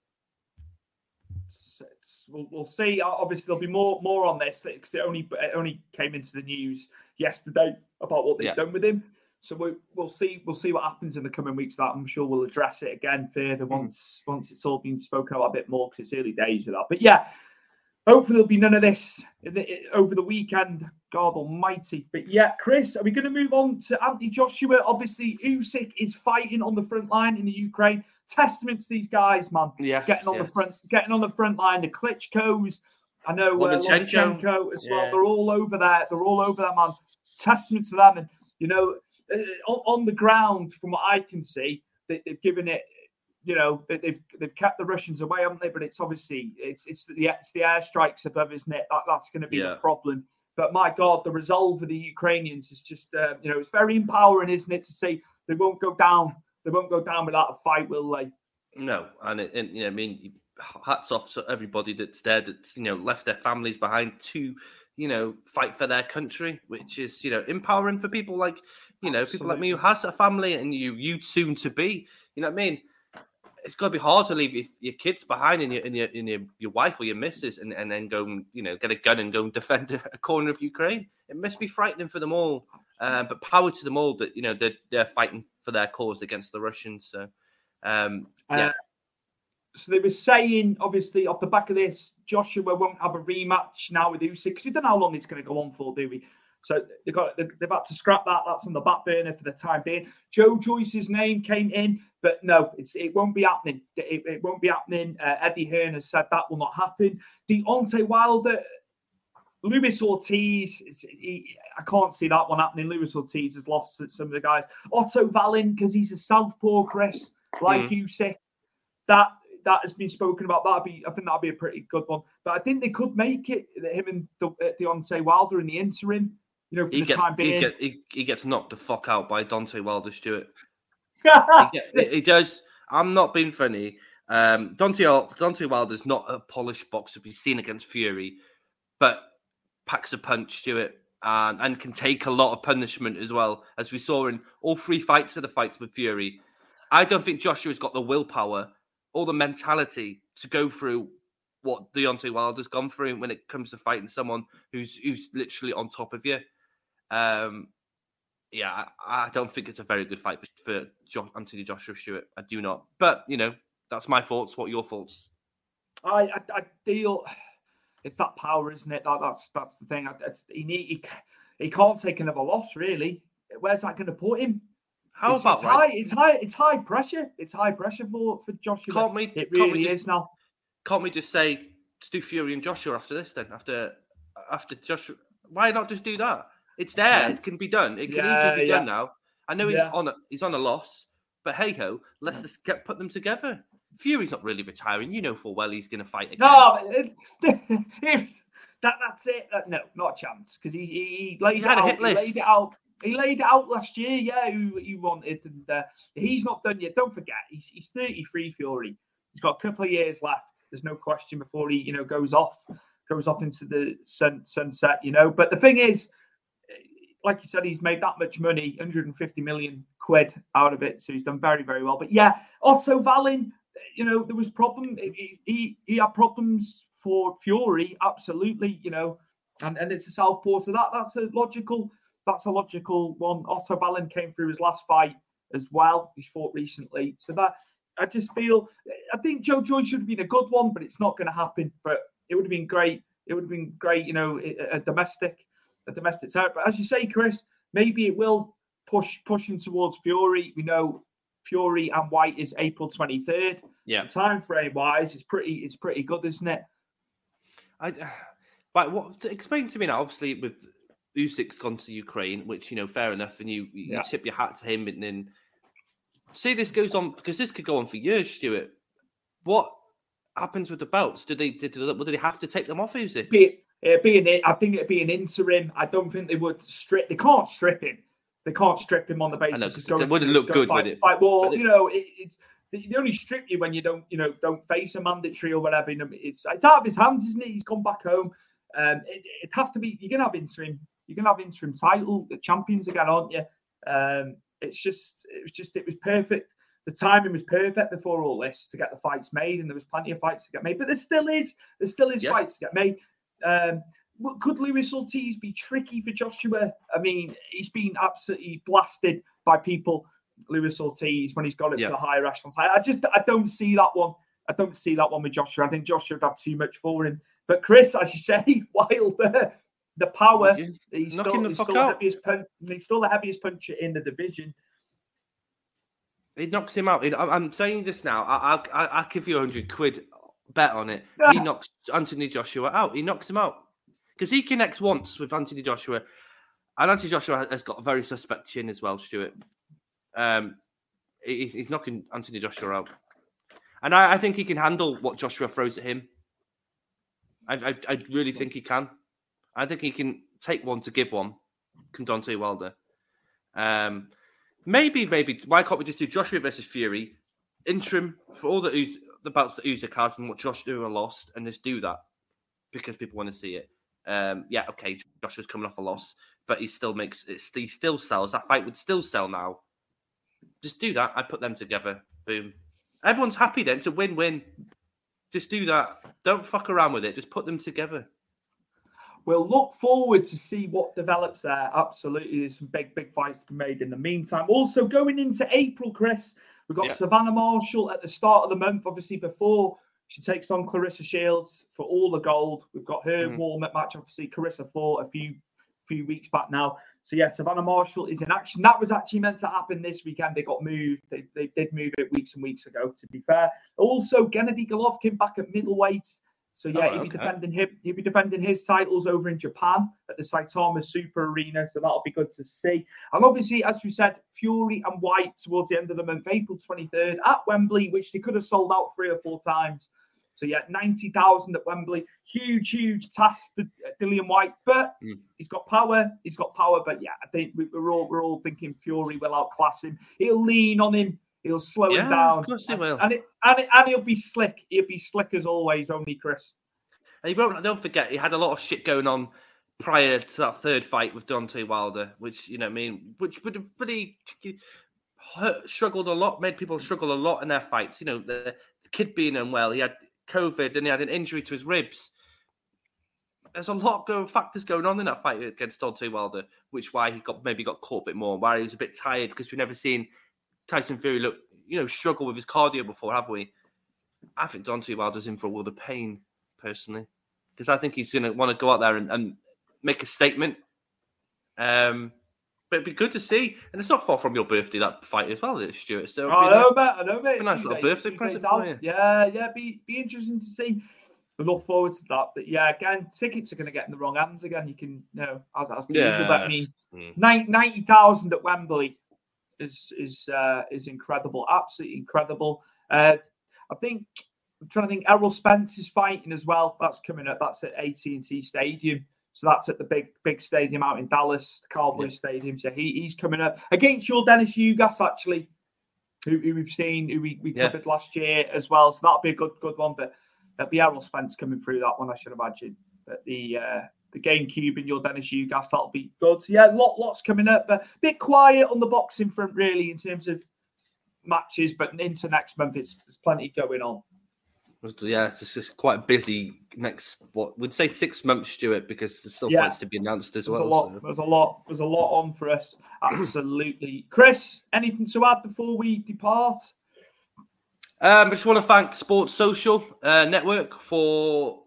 We'll, we'll see. Obviously, there'll be more more on this because it only it only came into the news yesterday about what they've Yeah. done with him. So we, we'll see we'll see what happens in the coming weeks. That I'm sure we'll address it again further hmm. once once it's all been spoken about a bit more because it's early days with that. But yeah, hopefully there'll be none of this in the, over the weekend. God Almighty! But yeah, Chris, are we going to move on to Anthony Joshua? Obviously, Usyk is fighting on the front line in the Ukraine. Testament to these guys, man. Yes, getting on the front, getting on the front line. The Klitschko's, I know uh, Lomachenko. Lomachenko as well. Yeah. They're all over there. They're all over that man. Testament to them, and you know, uh, on, on the ground, from what I can see, they, they've given it. You know, they, they've they've kept the Russians away, haven't they? But it's obviously it's it's the it's the airstrikes above, isn't it? That, that's going to be Yeah. the problem. But my God, the resolve of the Ukrainians is just uh, you know it's very empowering, isn't it? To see they won't go down. They won't go down without a fight, will they? No, and, it, and you know, I mean, hats off to everybody that's there, that's you know, left their families behind to, you know, fight for their country, which is you know empowering for people like you know people like me who has a family and you you soon to be. You know what I mean? It's got to be hard to leave your, your kids behind and your and your, and your your wife or your missus and, and then go and you know get a gun and go and defend a, [LAUGHS] a corner of Ukraine. It must be frightening for them all. Uh, but power to them all that you know they're, they're fighting for their cause against the Russians. So um, yeah. Uh, so they were saying, obviously, off the back of this, Joshua won't have a rematch now with Usyk because we don't know how long it's going to go on for, do we? So they've got they've had to scrap that. That's on the back burner for the time being. Joe Joyce's name came in, but no, it's it won't be happening. It, it won't be happening. Uh, Eddie Hearn has said that will not happen. Deontay Wilder, Luis Ortiz, he, I can't see that one happening. Luis Ortiz has lost to some of the guys. Otto Wallin, because he's a southpaw, Chris, like you Usyk. That that has been spoken about. That'd be, I think that'd be a pretty good one. But I think they could make it him and De- uh, Deontay Wilder in the interim. You know, for He the gets, time he, being. get, he, he gets knocked the fuck out by Deontay Wilder Stuart. [LAUGHS] he, get- he does. I'm not being funny. Um, Deontay Deontay Wilder's not a polished boxer we've seen against Fury, but packs a punch, Stuart, and, and can take a lot of punishment as well, as we saw in all three fights of the fights with Fury. I don't think Joshua's got the willpower or the mentality to go through what Deontay Wilder's gone through when it comes to fighting someone who's who's literally on top of you. Um, yeah, I, I don't think it's a very good fight for, for jo- Anthony Joshua Stuart. I do not. But you know, that's my thoughts. What are your thoughts? I, I, I it's that power, isn't it? That, that's that's the thing. It's, he need he, he can't take another loss, really. Where's that going to put him? How it's, about it's right? high? It's high. It's high pressure. It's high pressure for for Joshua. Can't we? It can't really we just, is now. Can't we just say to do Fury and Joshua after this? Then after after Joshua, why not just do that? It's there. Yeah. It can be done. It can Yeah, easily be yeah. done now. I know he's on a he's on a loss, but hey ho, let's just get put them together. Fury's not really retiring. You know full well he's going to fight again. No, it, it's, [LAUGHS] that that's it. Uh, no, not a chance because he, he, he laid He it a out. He laid it out. He laid it out last year. Yeah, who he wanted, and uh, he's not done yet. Don't forget, he's he's 33. Fury. He's got a couple of years left. There's no question before he you know goes off goes off into the sun, sunset. You know, but the thing is, like you said, he's made that much money, 150 million quid out of it. So he's done very, very well. But yeah, Otto Wallin, you know, there was problem. He, he, he had problems for Fury, absolutely, you know, and, and it's a southpaw. So that that's a logical, that's a logical one. Otto Wallin came through his last fight as well. He fought recently. So that I just feel I think Joe Joyce should have been a good one, but it's not going to happen. But it would have been great. It would have been great, you know, a, a domestic, a domestic set. But as you say, Chris, maybe it will push pushing towards Fury. We know Fury and Whyte is April twenty third. Yeah, so time frame wise, it's pretty it's pretty good, isn't it? I, [SIGHS] right, what explain to me now? Obviously, with Usyk's gone to Ukraine, which you know, fair enough, and you you Yeah. tip your hat to him, and then say this goes on because this could go on for years, Stuart. What happens with the belts? Do they did, do they have to take them off Usyk? Be, it'd be an, I think it'd be an interim. I don't think they would strip. They can't strip him. They can't strip him on the basis. know, he's 'cause going it wouldn't look good fight- with it. Fight, well, you know, it, it's they only strip you when you don't, you know, don't face a mandatory or whatever. You know, it's it's out of his hands, isn't it? He's gone back home. Um, it, it'd have to be. You're gonna have interim. You're gonna have interim title, the champions again, aren't you? Um, it's just, it was just, it was perfect. The timing was perfect before all this to get the fights made, and there was plenty of fights to get made. But there still is, there still is Yes. fights to get made. Um, could Lewis Ortiz be tricky for Joshua? I mean, he's been absolutely blasted by people. Lewis Ortiz when he's got it Yeah. to higher echelons. I, I just I don't see that one. I don't see that one with Joshua. I think Joshua would have too much for him. But Chris, as you say, [LAUGHS] Wilder, the power, he's Knock still, the he's still the heaviest punch, he's still the heaviest puncher in the division. He knocks him out. I'm- I'm saying this now. I, I, I, I'll give you a hundred quid bet on it. He [LAUGHS] knocks Anthony Joshua out. He knocks him out because he connects once with Anthony Joshua, and Anthony Joshua has got a very suspect chin as well, Stuart. Um, he- he's knocking Anthony Joshua out, and I, I think he can handle what Joshua throws at him. I, I, I really think he can. I think he can take one to give one. Can Deontay Wilder? Um, maybe, maybe. Why can't we just do Joshua versus Fury, interim for all the the belts that Usyk has and what Joshua lost, and just do that because people want to see it. Um, yeah, okay. Josh Joshua's coming off a loss, but he still makes it. He still sells. That fight would still sell now. Just do that. I put them together. Boom. Everyone's happy then. It's a win-win. Just do that. Don't fuck around with it. Just put them together. We'll look forward to see what develops there. Absolutely, there's some big, big fights to be made in the meantime. Also, going into April, Chris, we've got Yeah. Savannah Marshall at the start of the month. Obviously, before she takes on Claressa Shields for all the gold. We've got her Mhm. warm-up match. Obviously, Claressa fought a few few weeks back now. So yeah, Savannah Marshall is in action. That was actually meant to happen this weekend. They got moved. They, they did move it weeks and weeks ago. To be fair, also Gennady Golovkin back at middleweight. So yeah, Oh, he'll be okay. defending him. He'll be defending his titles over in Japan at the Saitama Super Arena. So that'll be good to see. And obviously, as we said, Fury and Whyte towards the end of the month, April 23rd at Wembley, which they could have sold out three or four times. So yeah, 90,000 at Wembley. Huge, huge task for Dillian Whyte, but Mm. he's got power. He's got power, but yeah, I think we're all we're all thinking Fury will outclass him. He'll lean on him. He'll slow Yeah, him down. of course he and, will. And, it, and, it, and he'll be slick. He'll be slick as always. Only Chris. And you won't, don't forget, he had a lot of shit going on prior to that third fight with Deontay Wilder, which, you know, what I mean, which would have really hurt, struggled a lot, made people struggle a lot in their fights. You know, the, the kid being unwell, he had COVID and he had an injury to his ribs. There's a lot of factors going on in that fight against Deontay Wilder, which why he got maybe got caught a bit more, why he was a bit tired because we've never seen Tyson Fury look, you know, struggle with his cardio before, have we? I think Deontay Wilder's in for a world of pain, personally, because I think he's going to want to go out there and, and make a statement. Um, but it'd be good to see, and it's not far from your birthday that fight as well, is Stuart. So it'd I know, nice- mate. I know, mate. a nice little birthday present for you. Yeah, yeah. Be be interesting to see. We look forward to that. But yeah, again, tickets are going to get in the wrong hands again. You can, you know, as, as per usual. But I mean, Yes. Mm. 90,000 at Wembley is is uh, is incredible, absolutely incredible. Uh, I think I'm trying to think. Errol Spence is fighting as well. That's coming up. That's at AT and T Stadium. So that's at the big big stadium out in Dallas, the Cowboys Stadium. So he, he's coming up against Yordenis Ugas actually, who, who we've seen, who we, we Yeah. covered last year as well. So that'll be a good good one. But that'll be Errol Spence coming through that one, I should imagine. But the uh, the GameCube and Yordenis Ugas. That'll be good. So yeah, lot lots coming up. But a bit quiet on the boxing front, really, in terms of matches. But into next month, it's there's plenty going on. Yeah, it's just quite busy next. What we'd say six months, Stuart, because there's still Yeah. fights to be announced as well. There's well. a lot. so- There's a lot. There's a lot on for us. [CLEARS THROAT] Absolutely, Chris. Anything to add before we depart? Um, I just want to thank Sports Social uh, Network for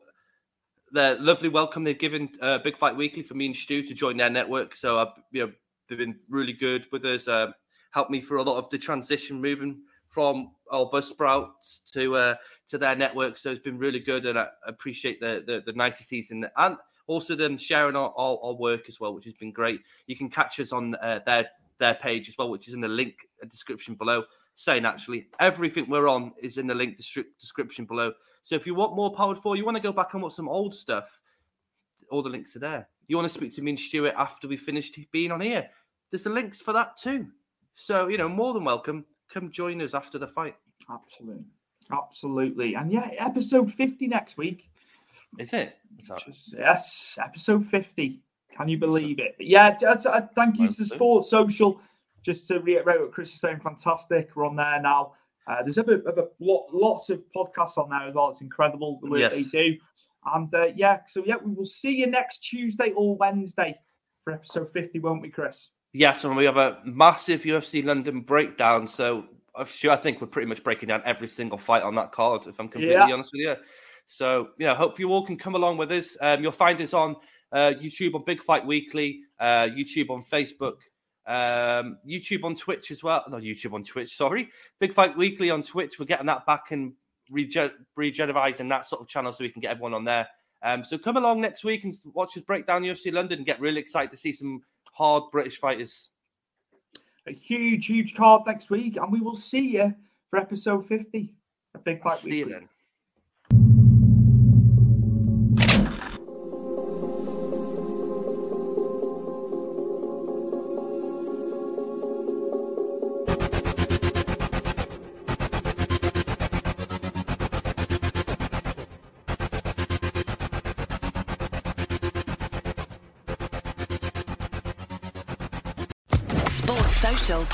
the lovely welcome they've given uh, Big Fight Weekly for me and Stu to join their network. So, uh, you know, they've been really good with us. Uh, helped me through a lot of the transition moving from our Buzzsprouts to uh, to their network. So it's been really good, and I appreciate the the, the niceties and and also them sharing our, our, our work as well, which has been great. You can catch us on uh, their their page as well, which is in the link description below. Saying actually, everything we're on is in the link description below. So if you want more powered for, you want to go back and watch some old stuff, all the links are there. You want to speak to me and Stuart after we finished being on here, there's the links for that too. So you know, more than welcome. Come join us after the fight. Absolutely, absolutely, and yeah, episode fifty next week. Is it? Yes, episode 50. Can you believe it? But yeah, t- uh, thank you to the Sports Social. Just to reiterate what Chris is saying, fantastic. We're on there now. Uh, there's other, other lot, lots of podcasts on there as well. It's incredible the work Yes. they do. And uh, yeah, so yeah, we will see you next Tuesday or Wednesday for episode 50, won't we, Chris? Yes, and we have a massive UFC London breakdown. So I'm sure I think we're pretty much breaking down every single fight on that card, if I'm completely Yeah. honest with you. So yeah, hope you all can come along with us. Um, you'll find us on uh, YouTube on Big Fight Weekly, uh, YouTube on Facebook, um, YouTube on Twitch as well. No, YouTube on Twitch. Sorry, Big Fight Weekly on Twitch. We're getting that back and rege- regenerizing that sort of channel so we can get everyone on there. Um, so come along next week and watch us break down UFC London and get really excited to see some hard British fighters. A huge, huge card next week, and we will see you for episode 50 of Big Fight See you Weekly.